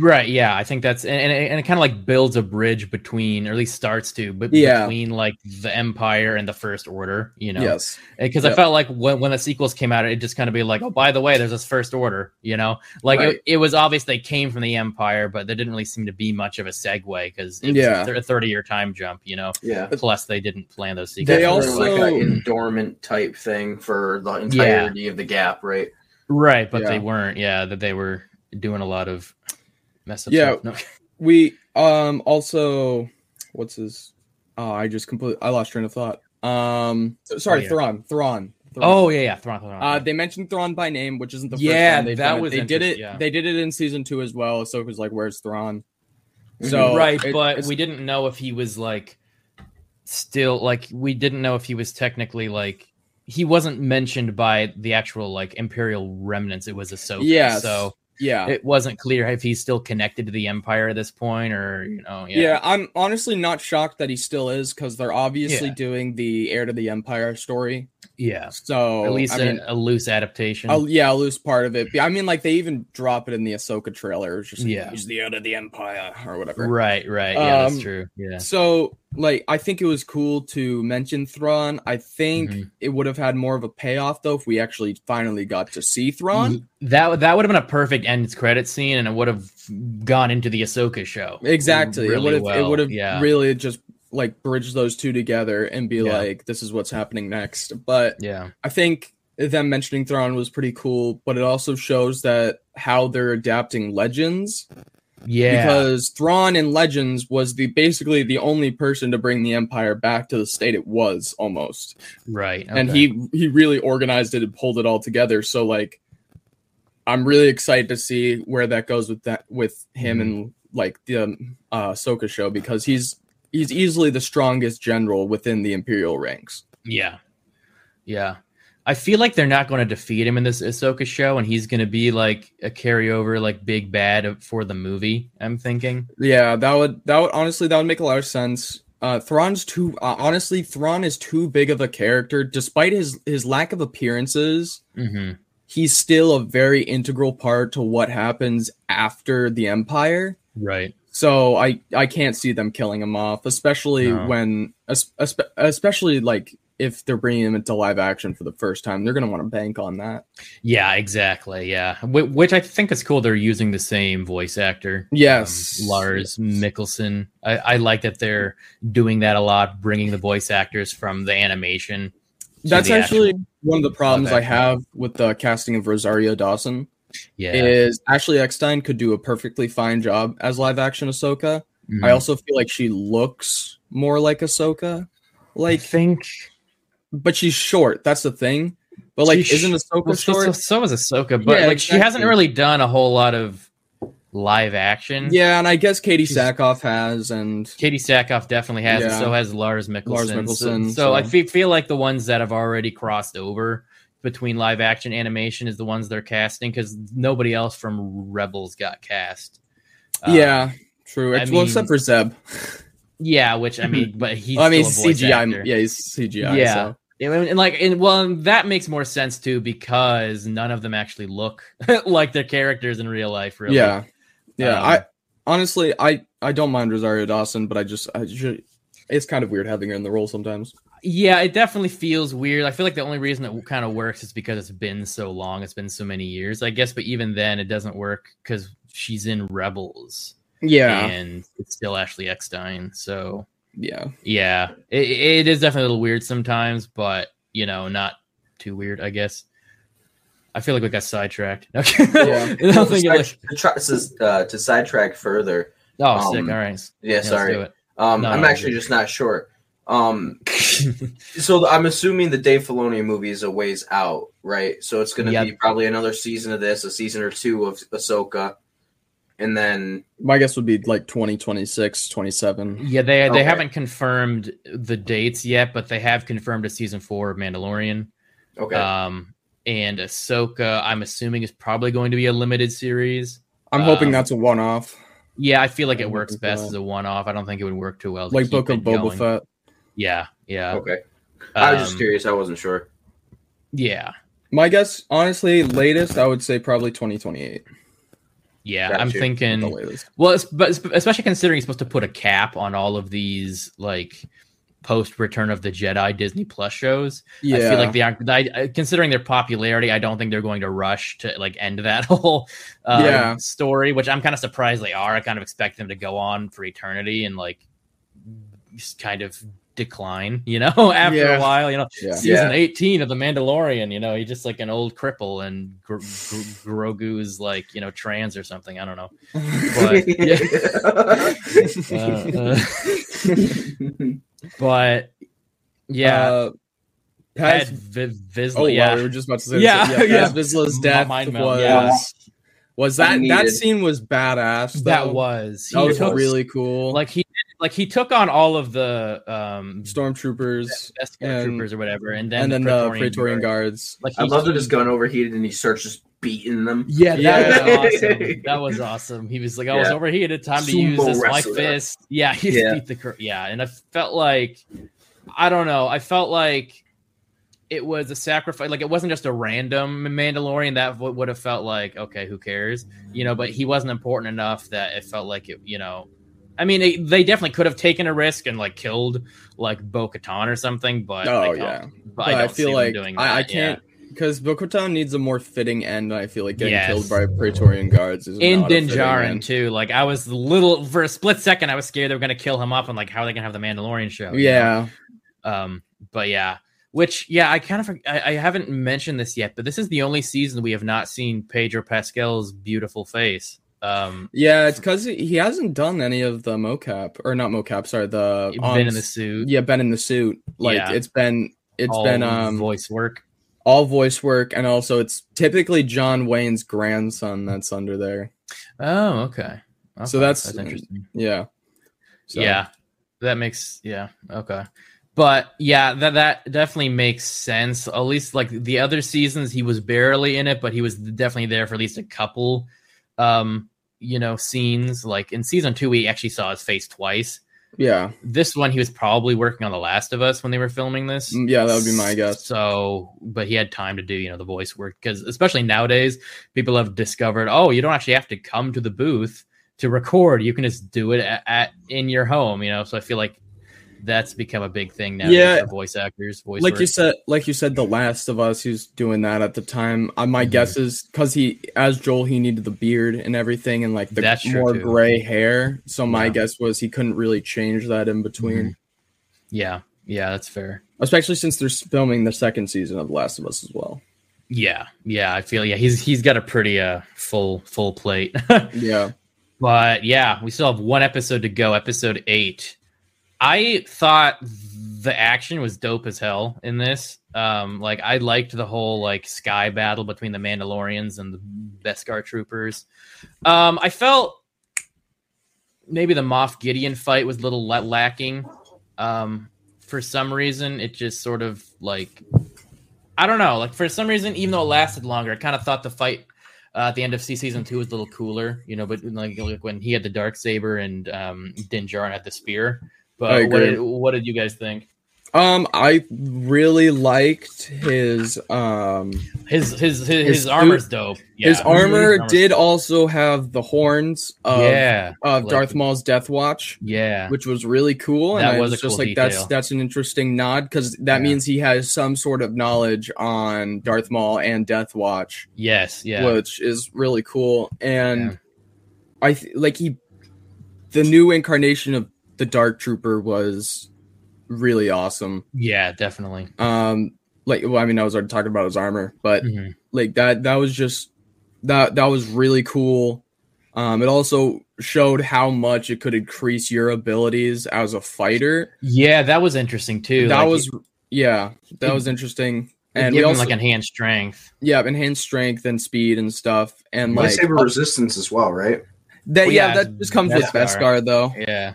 Right. Yeah. I think that's and, and it, and it kind of like builds a bridge between, or at least starts to, but Yeah. between like the Empire and the First Order. You know. yes Because I felt like when when the sequels came out, it just kind of be like, oh, by the way, there's this First Order. You know, like Right. it, it was obvious they came from the Empire, but there didn't really seem to be much of a segue because Yeah. a thirty year time jump. You know. Yeah. Plus, they didn't plan those sequels. they also- like an endorment type thing for the entirety of the gap, right? Right, but Yeah. they weren't. Yeah, that they were doing a lot of mess up. Yeah. No. we um also what's his oh i just completely i lost train of thought um sorry Oh, yeah. thrawn thrawn Thrawn. Oh yeah, yeah. Thrawn, Thrawn, Uh, they mentioned Thrawn by name, which isn't the Yeah, first time they've that done it. was They did it. yeah. They did it in season two as well. So it was like, "Where's Thrawn?" Mhm. So right it- but we didn't know if he was like still like we didn't know if he was technically like he wasn't mentioned by the actual like imperial remnants it was Ahsoka Yes. so yeah, it wasn't clear if he's still connected to the empire at this point or you know Yeah. yeah I'm honestly not shocked that he still is because they're obviously Yeah. doing the heir to the empire story. yeah So at least I a, mean, a loose adaptation a, yeah, a loose part of it. I mean, like they even drop it in the Ahsoka trailer. It's just like, Yeah. he's the heir to the empire or whatever. right right yeah Um, that's true yeah So, like, I think it was cool to mention Thrawn. I think Mhm. it would have had more of a payoff though if we actually finally got to see Thrawn. that that would have been a perfect end credit scene and it would have gone into the Ahsoka show Exactly. it would have. well. It would have yeah really just like bridged those two together and be Yeah. like, this is what's happening next. But yeah I think them mentioning Thrawn was pretty cool, but it also shows that how they're adapting Legends Yeah. because Thrawn in Legends was the basically the only person to bring the Empire back to the state it was almost, right. and he he really organized it and pulled it all together. So like, I'm really excited to see where that goes with that with him and like the um, uh, Ahsoka show because he's he's easily the strongest general within the Imperial ranks. Yeah. Yeah. I feel like they're not going to defeat him in this Ahsoka show, and he's going to be like a carryover, like big bad for the movie. I'm thinking. Yeah, that would that would honestly that would make a lot of sense. Uh, Thrawn's too uh, honestly, Thrawn is too big of a character, despite his his lack of appearances. hmm He's still a very integral part to what happens after the Empire. Right. So I I can't see them killing him off, especially No. when especially like if they're bringing him into live action for the first time, they're gonna want to bank on that. Yeah. Exactly. Yeah. Wh- which I think is cool. They're using the same voice actor. Yes, um, Lars yes. Mikkelsen. I, I like that they're doing that a lot, bringing the voice actors from the animation. That's the actually actual- one of the problems I have with the casting of Rosario Dawson. yeah. is Ashley Eckstein could do a perfectly fine job as live action Ahsoka. Mhm. I also feel like she looks more like Ahsoka. I Like, think but she's short. That's the thing. But like, She's- isn't Ahsoka Well, so, so, short? so is Ahsoka, but Yeah, like she hasn't really done a whole lot of live action. Yeah, and I guess Katee She's- Sackhoff has, and Katee Sackhoff definitely has, and so has Lars Mikkelsen. Lars So- Mikkelsen, So, I so- fe- feel like the ones that have already crossed over between live action animation is the ones they're casting because nobody else from Rebels got cast. Um, yeah, true. I well, except for Zeb. yeah, which I mean, but he's I mean, still a voice CGI. actor. Yeah, he's CGI. Yeah. so. And, and like, and well, that makes more sense too because none of them actually look like their characters in real life. Really, yeah, yeah. Um, I honestly, I I don't mind Rosario Dawson, but I just, I just, it's kind of weird having her in the role sometimes. Yeah, it definitely feels weird. I feel like the only reason it kind of works is because it's been so long. It's been so many years, I guess. But even then, it doesn't work because she's in Rebels, Yeah, and it's still Ashley Eckstein. So yeah. yeah, it, it is definitely a little weird sometimes, but you know, not too weird, I guess. I feel like we got sidetracked. Okay. Yeah. And I'm thinking like, to, uh, to sidetrack further. oh, sick. Um, All right. Yeah, let's sorry. Um, No, I'm no, actually good. just not sure. Um, so I'm assuming the Dave Filoni movie is a ways out, right? So it's going to Yep. be probably another season of this, a season or two of Ahsoka, and then My guess would be like 2026, 27. Yeah, they they Okay. haven't confirmed the dates yet, but they have confirmed a season four of Mandalorian. okay, Um, and Ahsoka, I'm assuming is probably going to be a limited series. I'm hoping Um, that's a one off, Yeah, I feel like it works best that. as a one-off. I don't think it would work too well. to like keep Book of Boba going. Fett. Yeah, yeah. okay. I was just Um, curious. I wasn't sure. Yeah, My guess, honestly, latest, I would say probably 2028. Yeah. I'm thinking. Well, but especially considering he's supposed to put a cap on all of these like post Return of the Jedi Disney Plus shows. Yeah. I feel like they I- considering their popularity, I don't think they're going to rush to like end that whole uh, Yeah. story. Which I'm kind of surprised they are. I kind of expect them to go on for eternity and like just kind of decline. You know, after Yeah. a while, you know, yeah. season Yeah. 18 of the Mandalorian. You know, he's just like an old cripple, and Gr- Gr- Grogu's like you know trans or something. I don't know. But yeah. Uh, uh, but yeah, Uh, Pad Paz, Vi- Vizsla, oh, yeah. wow, we were just about to say Yeah, this. yeah. Paz Vizsla's death Mind was, yeah. was that, that scene was badass. that though. was that he was really cool. like he like he took on all of the um stormtroopers best and- troopers or whatever, and then and then the the Praetorian guards. Like I love that his gun overheated and he starts just beating them. Yeah, that Yeah. was awesome. That was awesome. He was like, "I was Yeah. overheated. Time to Sumo use this my wrestler. fist." Yeah, he Yeah. beat the cur- yeah, and I felt like I don't know. I felt like it was a sacrifice. Like it wasn't just a random Mandalorian. That w- would have felt like okay, who cares, you know? But he wasn't important enough that it felt like it, you know. I mean, it, they definitely could have taken a risk and like killed like Bo Katan or something. But Oh, I yeah. but, I, I, feel like doing I, I yeah. can't because Bo-Katan needs a more fitting end. I feel like getting Yes. killed by Praetorian guards is in not a fitting Din end. too. Like I was a little for a split second, I was scared they were gonna kill him up and like how are they gonna have the Mandalorian show? you know? Yeah, Um, but yeah, Which, yeah, I kind of I, I haven't mentioned this yet, but this is the only season we have not seen Pedro Pascal's beautiful face. Um, Yeah, it's because he hasn't done any of the mocap or not mocap. Sorry, the been on- in the suit, Yeah, been in the suit. Like Yeah. it's been it's all been um voice work. all voice work, and also it's typically John Wayne's grandson that's under there. Oh, okay. So Okay, that's- interesting. Yeah. So- Yeah, that makes yeah okay. But yeah, that that definitely makes sense. At least like the other seasons, he was barely in it, but he was definitely there for at least a couple, um, you know, scenes. Like in season two, we actually saw his face twice. Yeah. This one, he was probably working on The Last of Us when they were filming this. Mm, Yeah, that would be my guess. So, but he had time to do, you know, the voice work because, especially nowadays, people have discovered, oh, you don't actually have to come to the booth to record. You can just do it at, at in your home, you know. So I feel like that's become a big thing now. Yeah. for voice actors, voice like work. you said like you said the last of us who's doing that at the time uh, my Mhm. guess is because he as joel he needed the beard and everything and like the That's more gray hair so my Yeah. guess was he couldn't really change that in between Mhm. yeah, yeah, that's fair. especially since they're filming the second season of the last of us as well Yeah, yeah, I feel yeah, he's he's got a pretty uh full full plate. yeah But yeah, we still have one episode to go, episode eight. I thought the action was dope as hell in this. Um, like I liked the whole like sky battle between the Mandalorians and the Beskar troopers. Um, I felt maybe the Moff Gideon fight was a little la- lacking. Um, for some reason, it just sort of like I don't know. Like for some reason, even though it lasted longer, I kind of thought the fight uh, at the end of C season two was a little cooler, you know. But like, like when he had the dark saber and um, Din Djarin had the spear. I But what did, what did you guys think? um i really liked his um His his his, his, His armor's dope. Yeah. his armor armor's- did also have the horns of, yeah, of like- darth maul's death watch yeah, which was really cool. And That I was was, a just cool like, that's that's an interesting nod because that Yeah. means he has some sort of knowledge on Darth Maul and Death Watch, yes, yeah, which is really cool. And Yeah. I th- like he, the new incarnation of the Dark Trooper was really awesome. yeah, definitely. Um, like well, I mean, I was already talking about his armor, but Mhm. like that that was just that that was really cool um it also showed how much it could increase your abilities as a fighter Yeah, that was interesting too. that Like, was yeah that it- was interesting and we also like enhanced strength. yeah enhanced strength and speed and stuff and like Lightsaber resistance as well, right? that Well, yeah, yeah, that just comes with Beskar. Beskar though Yeah,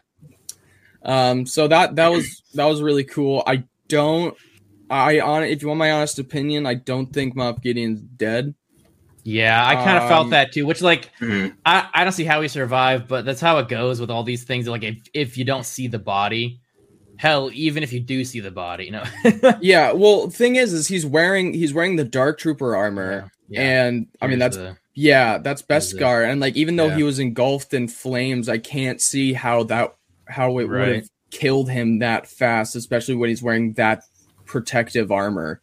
um so that that was that was really cool i don't i on if you want my honest opinion i don't think moff gideon's dead yeah, I kind of felt Um, that too. Which like Mhm. I, I don't see how he survived, but that's how it goes with all these things. Like if, if you don't see the body, hell, even if you do see the body, you know. yeah well thing is is he's wearing he's wearing the dark trooper armor Yeah. and i mean that's the- Yeah, that's Is it- Beskar, and like even though Yeah. he was engulfed in flames, I can't see how that how it would have killed him that fast, especially when he's wearing that protective armor.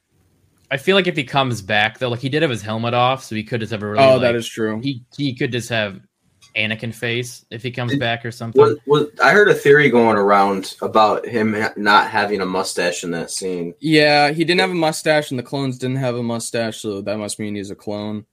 I feel like if he comes back though, like he did have his helmet off, so he could just have a really. oh, like, that is true. He he could just have Anakin face if he comes back or something. What, what, I heard a theory going around about him ha- not having a mustache in that scene. Yeah, he didn't have a mustache, and the clones didn't have a mustache, so that must mean he's a clone.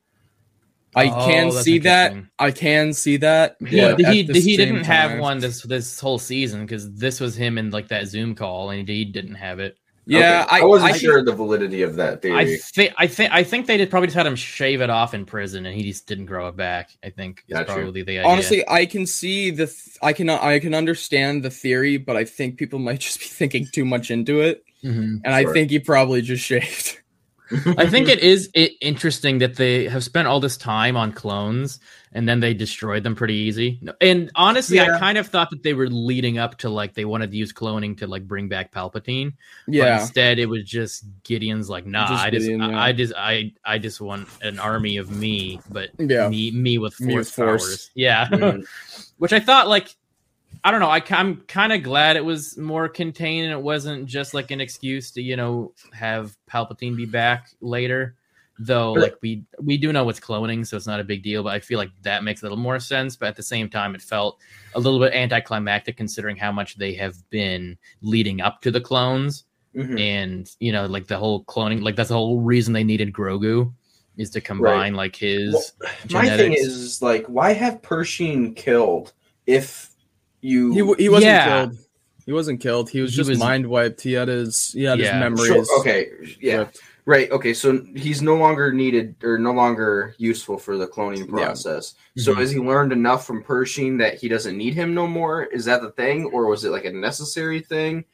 I Oh, can that's see that. I can see that. Yeah, but he, he didn't have time- one this this whole season because this was him in like that Zoom call and he didn't have it. Yeah, Okay. I, I wasn't I sure of the validity of that theory. I think I think I think they did probably just had him shave it off in prison and he just didn't grow it back. I think is Gotcha. probably the idea. honestly i can see the th- i can i can understand the theory but i think people might just be thinking too much into it Mhm. and i think he probably just shaved I think it is i interesting that they have spent all this time on clones and then they destroyed them pretty easy. And honestly, I kind of thought that they were leading up to like they wanted to use cloning to like bring back Palpatine. But yeah instead, it was just Gideon's like, nah, Just I just, Gideon, yeah. I, I just, I, I just want an army of me, but yeah me, me with force Me with force. powers. Yeah, which I thought like. I don't know. I, am kind of glad it was more contained and it wasn't just like an excuse to, you know, have Palpatine be back later. Though, like we we do know it's cloning, so it's not a big deal. But I feel like that makes a little more sense. But at the same time, it felt a little bit anticlimactic considering how much they have been leading up to the clones. Mhm. and you know, like the whole cloning, like that's the whole reason they needed Grogu is to combine like his. Well, My thing is like, why have Pershing killed if you? He he wasn't Yeah. killed. He wasn't killed. He was He just was- mind wiped. He had his he had Yeah. his Sure, memories. okay, yeah, ripped. right. Okay, so he's no longer needed or no longer useful for the cloning Yeah. process. So Mhm. has he learned enough from Pershing that he doesn't need him no more? Is that the thing, or was it like a necessary thing?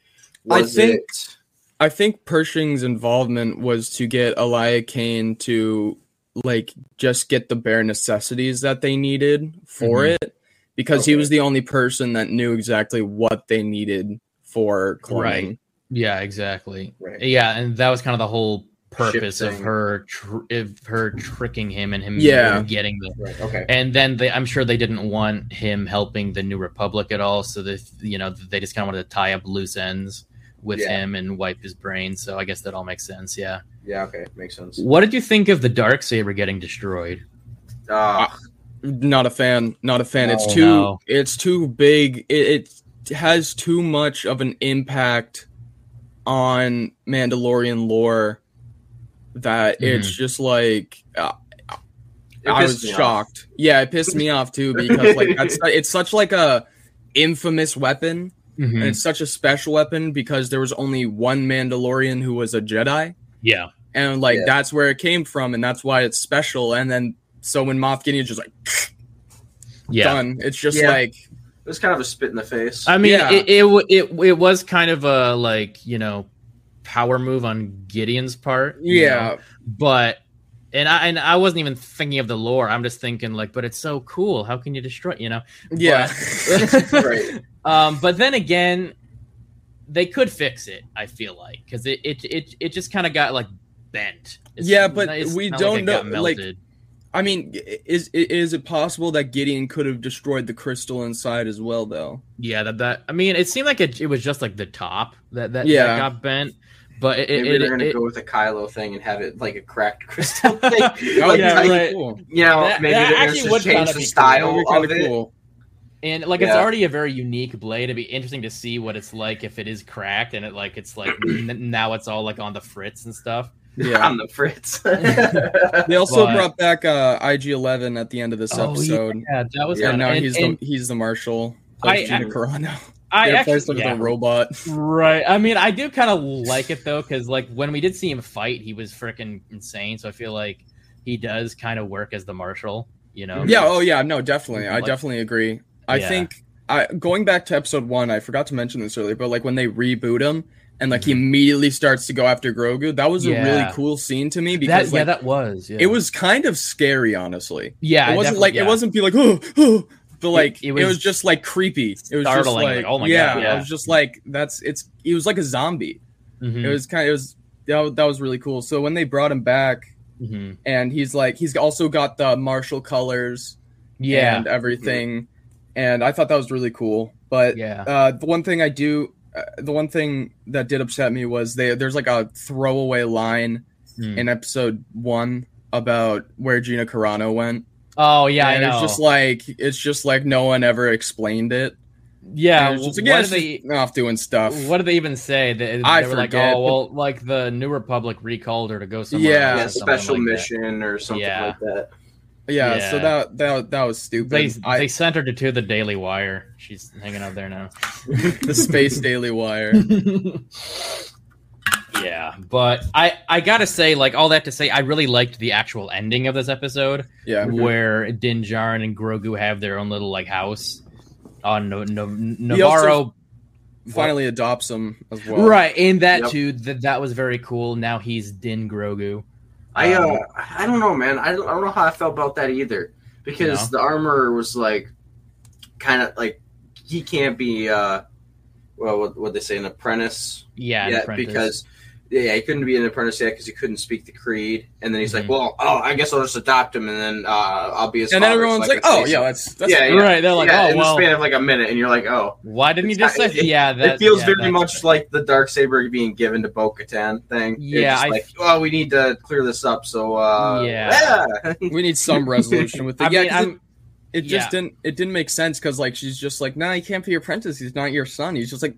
I think- it? I think Pershing's involvement was to get Elia Kane to like just get the bare necessities that they needed for Mhm. it because he was the only person that knew exactly what they needed for cloning. Right. Yeah, exactly. Right. Yeah, and that was kind of the whole purpose of her tr- of her tricking him and him Yeah. getting the Right. Okay. and then they i'm sure they didn't want him helping the new republic at all so that you know they just kind of wanted to tie up loose ends with Yeah. him and wipe his brain so i guess that all makes sense yeah Yeah. Okay. Makes sense. what did you think of the dark saber getting destroyed Ah, Not a fan. Not a fan. it's too No. it's too big. It, it has too much of an impact on Mandalorian lore that it's just like uh, I was me off. shocked. Yeah, it pissed me off too because like that's it's such like a infamous weapon Mhm. and it's such a special weapon because there was only one Mandalorian who was a Jedi yeah and like Yeah. that's where it came from and that's why it's special and then so when Moff Gideon's just like yeah done it's just Yeah. like It was kind of a spit in the face. i mean Yeah. it, it it it was kind of a like you know power move on gideon's part yeah know? but and I and I wasn't even thinking of the lore. I'm just thinking like, but it's so cool. How can you destroy? You know, yeah right. Um, but then again, they could fix it. I feel like because it, it it it just kind of got like bent. It's- Yeah, but it's we don't it got know, like- melted. I mean is is it possible that Gideon could have destroyed the crystal inside as well though yeah, that that I mean, it seemed like it, it was just like the top that that, Yeah. that got bent. But it, Maybe it, they're it, gonna it- go with a Kylo thing and have it like a cracked crystal thing. that would Like, be yeah, like, right. cool. You know, That- maybe that they're actually just would change kinda the be cool. style That would be of kinda it. cool. and like it's already a very unique blade. It'd be interesting to see what it's like if it is cracked and it like it's like n- now it's all like on the fritz and stuff. Yeah. on the Fritz. They also But- brought back uh, IG11 at the end of this episode. Oh, yeah, that was Yeah, and now and- he's and the he's the marshal. I- Of Gina I- Carano. I They actually, replaced him with yeah. a robot. Right. I mean, I do kind of like it though, because like when we did see him fight, he was freaking insane. So I feel like he does kind of work as the marshal. You know? Yeah. Oh yeah. No. Definitely. I definitely agree. I Yeah. think I going back to episode one. I forgot to mention this earlier, but like when they reboot him and like he immediately starts to go after Grogu, that was a really cool scene to me That, because yeah, that was. Yeah. it was kind of scary, honestly. Yeah. it wasn't like yeah. it wasn't be like oh, oh but like it it was was, just like creepy. It was just startling, like, like, oh my yeah, God, yeah. It was just like that's it's. It was like a zombie. Mhm, It was kind of it was that, was- that was really cool. So when they brought him back mhm. and he's like he's also got the martial colors Yeah. and everything, and I thought that was really cool. But yeah. uh, the one thing I do, uh, the one thing that did upset me was they there's like a throwaway line Mm. in episode one about where Gina Carano went. Oh yeah, and I know. it's just like it's just like no one ever explained it. yeah. And it's just like, what yeah, they? just off doing stuff. What did they even say? They, they I were like, "Oh, well, like the New Republic recalled her to go somewhere." Yeah. yeah, special like that. mission or something Yeah. like that. Yeah, so that that that was stupid. They I, they sent her to, to the Daily Wire. She's hanging out there now. the Space Daily Wire. yeah, but I I gotta say, like all that to say, I really liked the actual ending of this episode, Yeah, mm-hmm. where Din Djarin and Grogu have their own little like house on no, no, also Navarro. finally adopts him as well. right, and that Yep. too, that that was very cool. Now he's Din Grogu. I Um, uh, I don't know, man. I don't, I don't know how I felt about that either because No? the armor was like kind of like he can't be uh well what what they say an apprentice yeah, an apprentice. because yeah he couldn't be an apprentice yet because he couldn't speak the creed and then he's Mhm. like well oh I guess I'll just adopt him and then uh I'll be his And then father, so everyone's I like, "Oh, yeah, that's that's Yeah, yeah. right, they're like, yeah, oh in well, the span of like a minute and you're like oh why didn't you It's just say? not- it- yeah, that it feels yeah, very that's- much like the dark saber being given to Bo-Katan thing. It's Yeah, just I- like oh we need to clear this up so uh Yeah. yeah. We need some resolution with it. I yeah, mean, 'cause it, I'm, it just didn't it didn't make sense because like she's just like, nah, he can't be your apprentice. He's not your son. He's just like,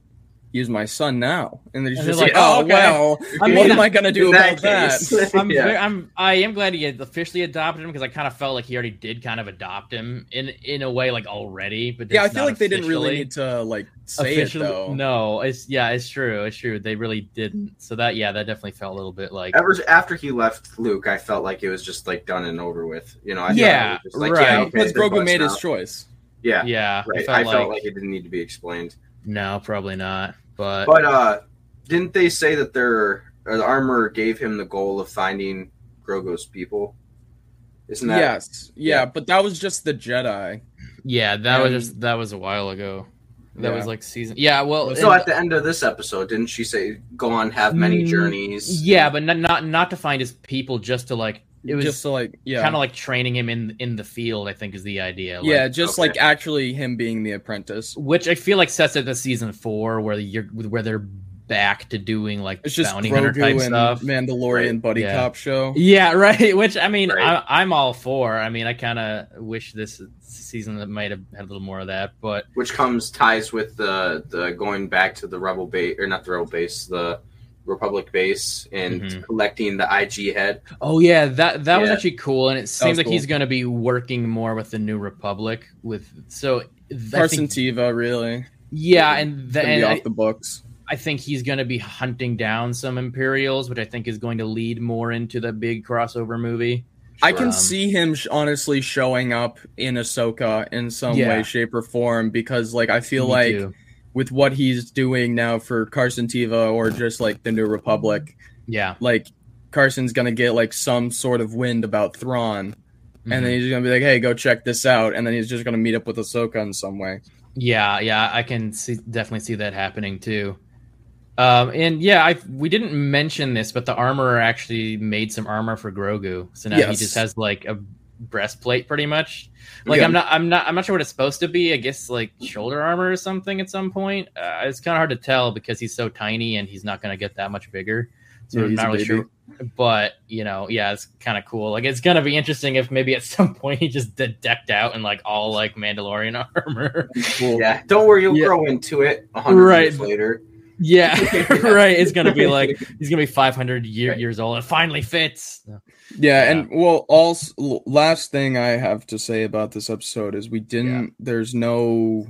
he's my son now, and he's And just they're like, like, oh "Oh, okay." well, I what am I gonna do about that that? I'm, Yeah. very, I'm I am glad he officially adopted him because I kind of felt like he already did kind of adopt him in in a way like already, but Yeah, I feel like they didn't really need to like say Officially- it though. No, it's yeah, it's true, it's true. They really didn't. So that yeah, that definitely felt a little bit like Ever after he left Luke, I felt like it was just like done and over with. You know, I Yeah, just like, right. Yeah, okay, because they're Grogu made now. his choice. Yeah, yeah. it right. felt I like, felt like it didn't need to be explained. no, probably not. But, But uh didn't they say that their or the armor gave him the goal of finding Grogu's people? Isn't that yes, yeah, yeah. but that was just the Jedi. yeah, that was just that was a while ago. That Yeah. was like season. Yeah, well, So and- at the end of this episode, didn't she say go on have many Mm, journeys? yeah, but not not not to find his people, just to like it was just to like yeah, kind of like training him in in the field. I think is the idea. Like, yeah, just okay. like actually him being the apprentice. which I feel like sets up the season four where you're where they're back to doing like It's just bounty hunter type and stuff. Mandalorian Right. buddy Yeah. cop show. Yeah, right. Which I mean, Right. I, I'm all for. I mean, I kind of wish this season that might have had a little more of that, but Which comes ties with the the going back to the rebel base or not the rebel base, the Republic base and Mhm. collecting the IG head. oh yeah, that that was actually cool, and it seems was like he's going to be working more with the New Republic. With so I Carson think, Teva really yeah, and, the, gonna be off the books. I think he's going to be hunting down some Imperials, which I think is going to lead more into the big crossover movie. I can Um, see him sh- honestly showing up in Ahsoka in some Yeah. way, shape, or form because, like, I feel Me like too. With what he's doing now for Carson Teva or just like the New Republic, yeah, like Carson's gonna get like some sort of wind about Thrawn, and then he's gonna be like, "Hey, go check this out," and then he's just gonna meet up with Ahsoka in some way. Yeah, yeah, I can see definitely see that happening too. Um, and yeah, I we didn't mention this, but the armorer actually made some armor for Grogu, so now he just has like a breastplate, pretty much. Like Yeah. I'm not, I'm not, I'm not sure what it's supposed to be. I guess like shoulder armor or something at some point. Uh, it's kind of hard to tell because he's so tiny and he's not going to get that much bigger. So Yeah, I'm not really baby. sure. But you know, yeah, it's kind of cool. Like it's gonna be interesting if maybe at some point he just de- decked out in like all like Mandalorian armor. Cool. Yeah, don't worry, you'll Yeah. grow into it hundred Right. years later. Yeah, right. It's gonna be like he's gonna be 500 year, years old. It finally fits. Yeah, Yeah. and well, also last thing I have to say about this episode is we didn't. There's no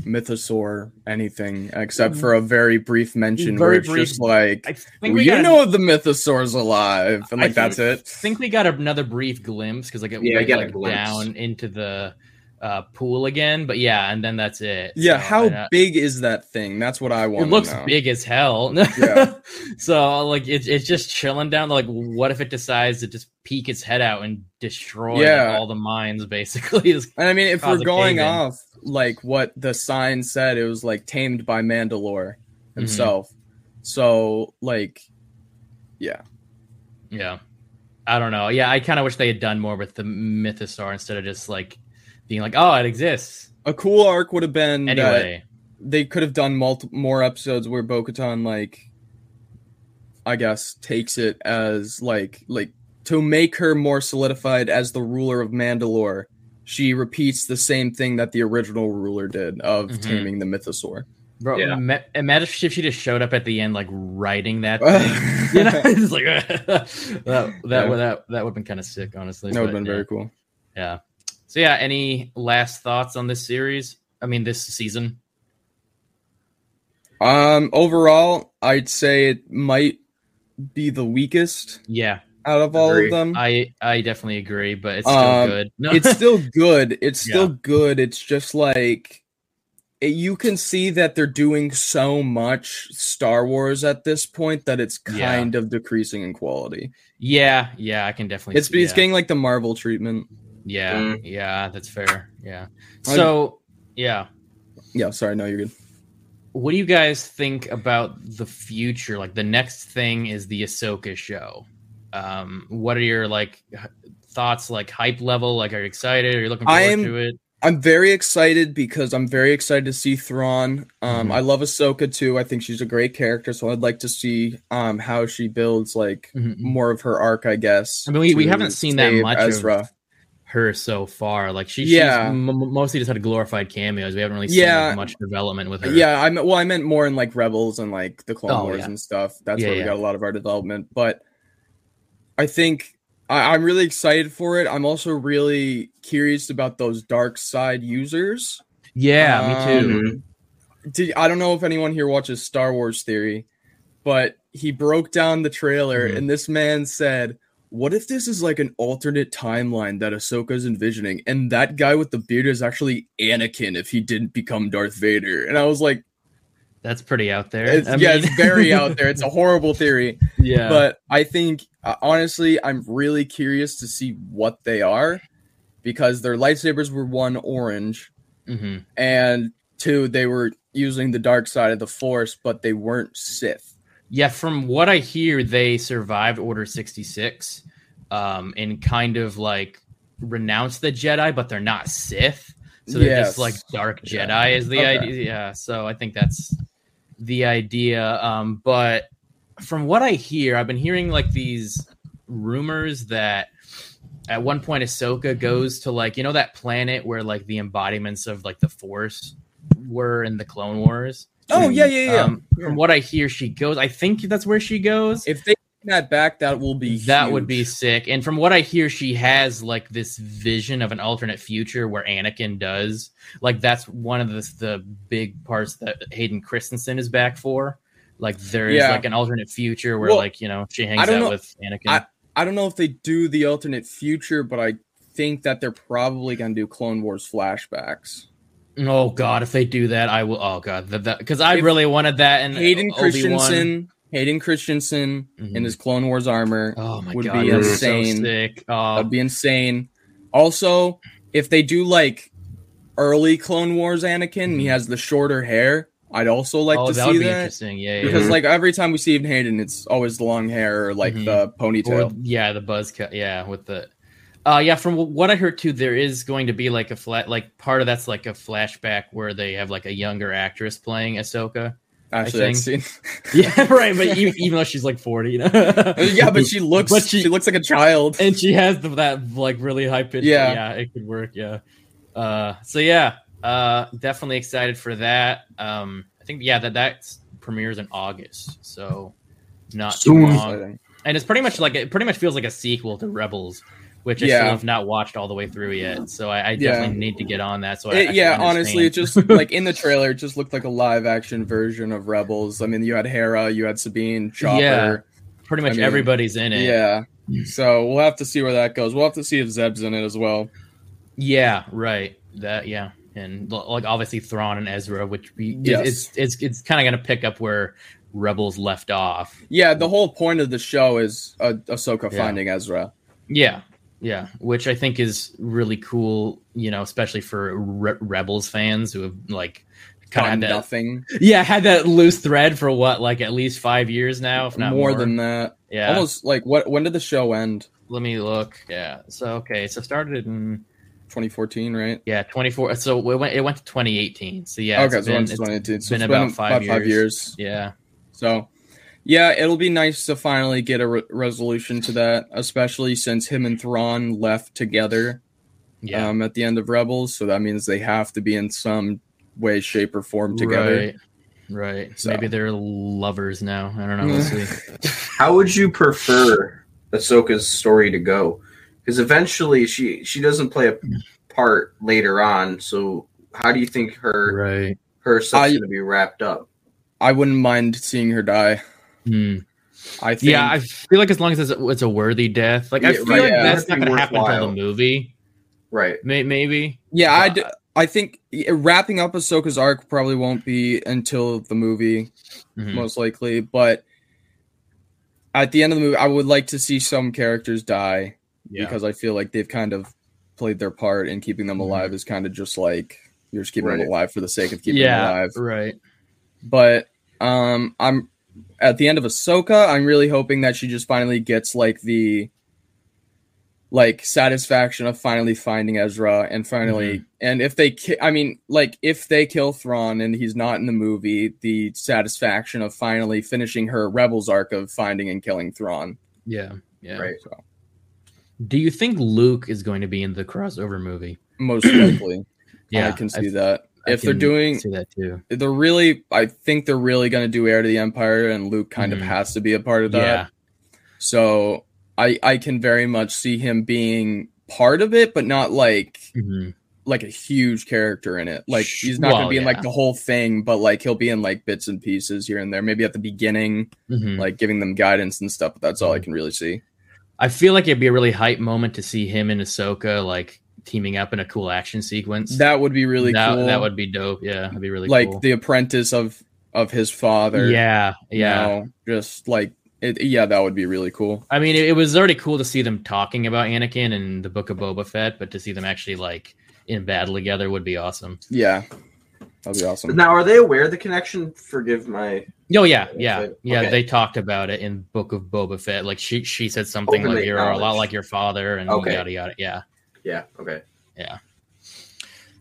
mythosaur anything except mm-hmm. for a very brief mention where Very it's brief. just like well, we you got know the mythosaur's alive, and I like that's think- it. think we got another brief glimpse because like it Yeah, went like down into the uh, pool again. But yeah, and then that's it. Yeah, So, how and, uh, big is that thing? That's what I want. it looks know. big as hell. Yeah. so like it's it's just chilling down. Like, what if it decides to just peek its head out and destroy like, all the mines? Basically, And I mean, if we're going off like what the sign said, it was like tamed by Mandalore Mm-hmm. himself. So like, yeah, Yeah. I don't know. Yeah, I kind of wish they had done more with the Mythosaur instead of just like being like, oh, it exists. a cool arc would have been that Anyway. they could have done multi- more episodes where Bo-Katan like, I guess, takes it as like like to make her more solidified as the ruler of Mandalore. She repeats the same thing that the original ruler did of Mhm. taming the Mythosaur. Bro, Yeah. ma- imagine if she just showed up at the end, like writing that thing. you know, it's like that. That Yeah. would that that would have been kind of sick, honestly. That would have been yeah. very cool. Yeah. So yeah, any last thoughts on this series? I mean, this season. Um, overall, I'd say it might be the weakest Yeah, out of all Agree. of them. I I definitely agree, but it's still Um, good. No, it's still good. It's still Yeah. good. It's just like it, you can see that they're doing so much Star Wars at this point that it's Yeah. kind of decreasing in quality. yeah, yeah, I can definitely. It's see, it's yeah. getting like the Marvel treatment. Yeah, Mm. yeah, that's fair. Yeah. So, yeah, Yeah, sorry, no, you're good. what do you guys think about the future? Like the next thing is the Ahsoka show. Um, what are your like thoughts? Like hype level? Like, are you excited? Are you looking forward I am- to it? I'm very excited because I'm very excited to see Thrawn. Um, Mhm. I love Ahsoka too. I think she's a great character, so I'd like to see um how she builds like Mhm. more of her arc. I guess. I mean, we- we haven't seen that much of- Ezra. Her so far. Like she, Yeah. she's m- mostly just had glorified cameos. We haven't really seen Yeah. like, much development with her. Yeah, I meant well, I meant more in like Rebels and like the Clone Oh, Wars yeah. and stuff. That's Yeah, where we got a lot of our development. But I think I, I'm really excited for it. I'm also really curious about those dark side users. yeah, me too. Um, Did I don't know if anyone here watches Star Wars Theory, but he broke down the trailer Mhm. and this man said, "What if this is like an alternate timeline that Ahsoka's envisioning, and that guy with the beard is actually Anakin if he didn't become Darth Vader?" And I was like, That's pretty out there. it's, "Yeah, mean- it's very out there. It's a horrible theory, yeah, but I think uh, honestly, I'm really curious to see what they are." Because their lightsabers were one orange, hmm and two they were using the dark side of the force but they weren't sith yeah. From what I hear, they survived Order sixty six, um, and kind of like renounced the Jedi, but they're not Sith. So they're Yes. just like dark Yeah. Jedi is the Okay. idea. Yeah. So I think that's the idea. Um, but from what I hear, I've been hearing like these rumors that at one point Ahsoka goes to like, you know, that planet where like the embodiments of like the force were in the Clone Wars. Oh yeah yeah yeah Um, from what I hear, she goes. I think that's where she goes. if they bring that back that will be that would be sick. And from what I hear, she has like this vision of an alternate future where Anakin does. Like that's one of the the big parts that Hayden Christensen is back for. Like there is Yeah. like an alternate future where Well, like you know she hangs out know- with Anakin. i don't know if they do the alternate future but i think that they're probably going to do clone wars flashbacks oh God, if they do that, I will. Oh God, because I If really wanted that. And hayden Obi-Wan. christensen hayden christensen Mhm. in his clone wars armor Oh my would God, be insane. So. Oh, that'd be insane also if they do like early clone wars anakin and he has the shorter hair i'd also like oh, to that see would be that interesting. Yeah, yeah. because like every time we see Hayden, it's always the long hair or like Mhm. the Or, ponytail. yeah, the buzz cut. Yeah, with the. Uh, yeah, from what I heard too, there is going to be like a flat, like part of that's like a flashback where they have like a younger actress playing Ahsoka. Actually, I've think- seen. Yeah, right. But even, even though she's like forty, you know. yeah, but she looks. But she, she- looks like a child. and she has the, that like really high pitch. Yeah. yeah, it could work. Yeah. Uh, so yeah, uh, definitely excited for that. Um, I think yeah that that premieres in August, so not too long. And it's pretty much like it pretty much feels like a sequel to Rebels, which I still have not watched all the way through yet. So I, I Yeah. definitely need to get on that. So I, I It- can yeah, honestly, it just like in the trailer, it just looked like a live action version of Rebels. I mean, you had Hera, you had Sabine, Chopper. Yeah. pretty much I mean, everybody's in it. Yeah. So we'll have to see where that goes. We'll have to see if Zeb's in it as well. Yeah, right. That yeah, and like obviously Thrawn and Ezra, which we, Yes. it's it's it's kind of gonna pick up where Rebels left off. Yeah, the whole point of the show is uh, Ahsoka Yeah. finding Ezra. Yeah, yeah, which I think is really cool. You know, especially for Re- Rebels fans who have like kind of that nothing yeah had that loose thread for what like at least five years now, if not more, more, than that. yeah. Almost like what? When did the show end? Let me look. Yeah. So okay, so started in 2014, right? yeah 24. So it went it went to 2018. So yeah, okay, it's so been, it's it's So been it's about been five about five years. yeah. So, yeah, it'll be nice to finally get a re- resolution to that, especially since him and Thrawn left together Yeah. um, at the end of Rebels. So that means they have to be in some way, shape, or form together. Right. Right. So. Maybe they're lovers now. I don't know. We'll see. How would you prefer Ahsoka's story to go? Because eventually she she doesn't play a part later on. So how do you think her right. her stuff's I- going to be wrapped up? I wouldn't mind seeing her die. Hmm. I think. Yeah, I feel like as long as it's a, it's a worthy death, like I Yeah, feel right, like yeah. that's That'd not gonna happen until the movie. Right. May, maybe. yeah, I, But- d- I think wrapping up Ahsoka's arc probably won't be until the movie, Mhm. most likely. But at the end of the movie, I would like to see some characters die. Yeah. because I feel like they've kind of played their part in keeping them alive is kind of just like you're just keeping Right. them alive for the sake of keeping yeah. them alive. Right. But um I'm at the end of Ahsoka, I'm really hoping that she just finally gets like the like satisfaction of finally finding Ezra and finally mm-hmm. and if they ki- I mean like if they kill Thrawn and he's not in the movie, the satisfaction of finally finishing her Rebels arc of finding and killing Thrawn. Yeah. Yeah. Right. So Do you think Luke is going to be in the crossover movie? Most likely. Yeah, I can see I- that. I if they're doing see that too. they're really I think they're really gonna do Heir to the Empire and Luke kind Mhm. of has to be a part of that. Yeah, So I I can very much see him being part of it, but not like Mhm. like a huge character in it. Like he's not well, gonna be in like the whole thing, but like he'll be in like bits and pieces here and there. Maybe at the beginning, Mhm. like giving them guidance and stuff. But that's all I Mhm. can really see. I feel like it'd be a really hype moment to see him and Ahsoka like teaming up in a cool action sequence. That would be really that, cool. that would be dope. Yeah, that'd be really like cool. the apprentice of of his father. yeah, yeah. you know, just like it. Yeah, that would be really cool. I mean, it, it was already cool to see them talking about Anakin and the Book of Boba Fett, but to see them actually like in battle together would be awesome. Yeah, that'd be awesome. Now, are they aware of the connection? Forgive my. Oh yeah, yeah, Okay. yeah. They talked about it in Book of Boba Fett. Like she she said something Openly like you're a lot like your father and Okay. yada yada. Yeah. Yeah. Okay. Yeah.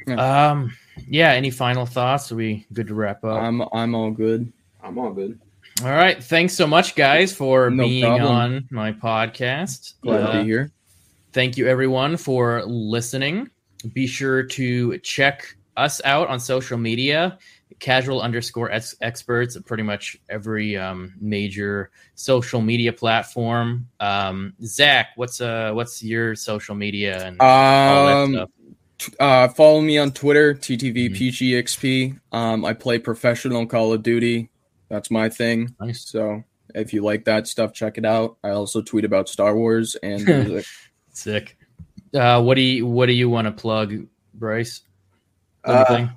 Um. Yeah. Any final thoughts? Are we good to wrap up? I'm I'm all good. I'm all good. All right. Thanks so much, guys, for No being problem. on my podcast. Glad Uh, to be here. thank you everyone for listening be sure to check us out on social media casual underscore ex- experts at pretty much every um, major social media platform um, zach what's uh what's your social media and all that Um, stuff t- uh, follow me on Twitter, TTV Mhm. Um, I play professional Call of Duty. That's my thing. nice So if you like that stuff, check it out. I also tweet about Star Wars and music. sick uh what do you what do you want to plug bryce Uh,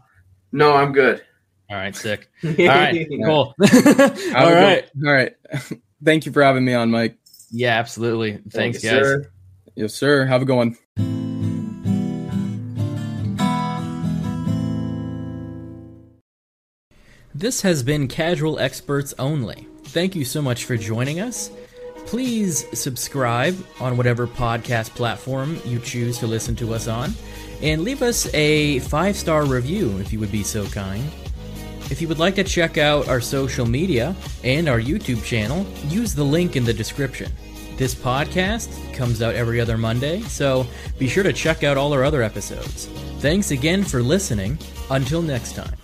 no, I'm good. All right sick all all right cool Have all a good- right all right. Thank you for having me on, Mike. yeah absolutely thanks you, guys sir. Yes, sir. Have a good one. This has been Casual Experts Only. Thank you so much for joining us. Please subscribe on whatever podcast platform you choose to listen to us on, and leave us a five star review if you would be so kind. If you would like to check out our social media and our YouTube channel, use the link in the description. This podcast comes out every other Monday, so be sure to check out all our other episodes. Thanks again for listening. Until next time.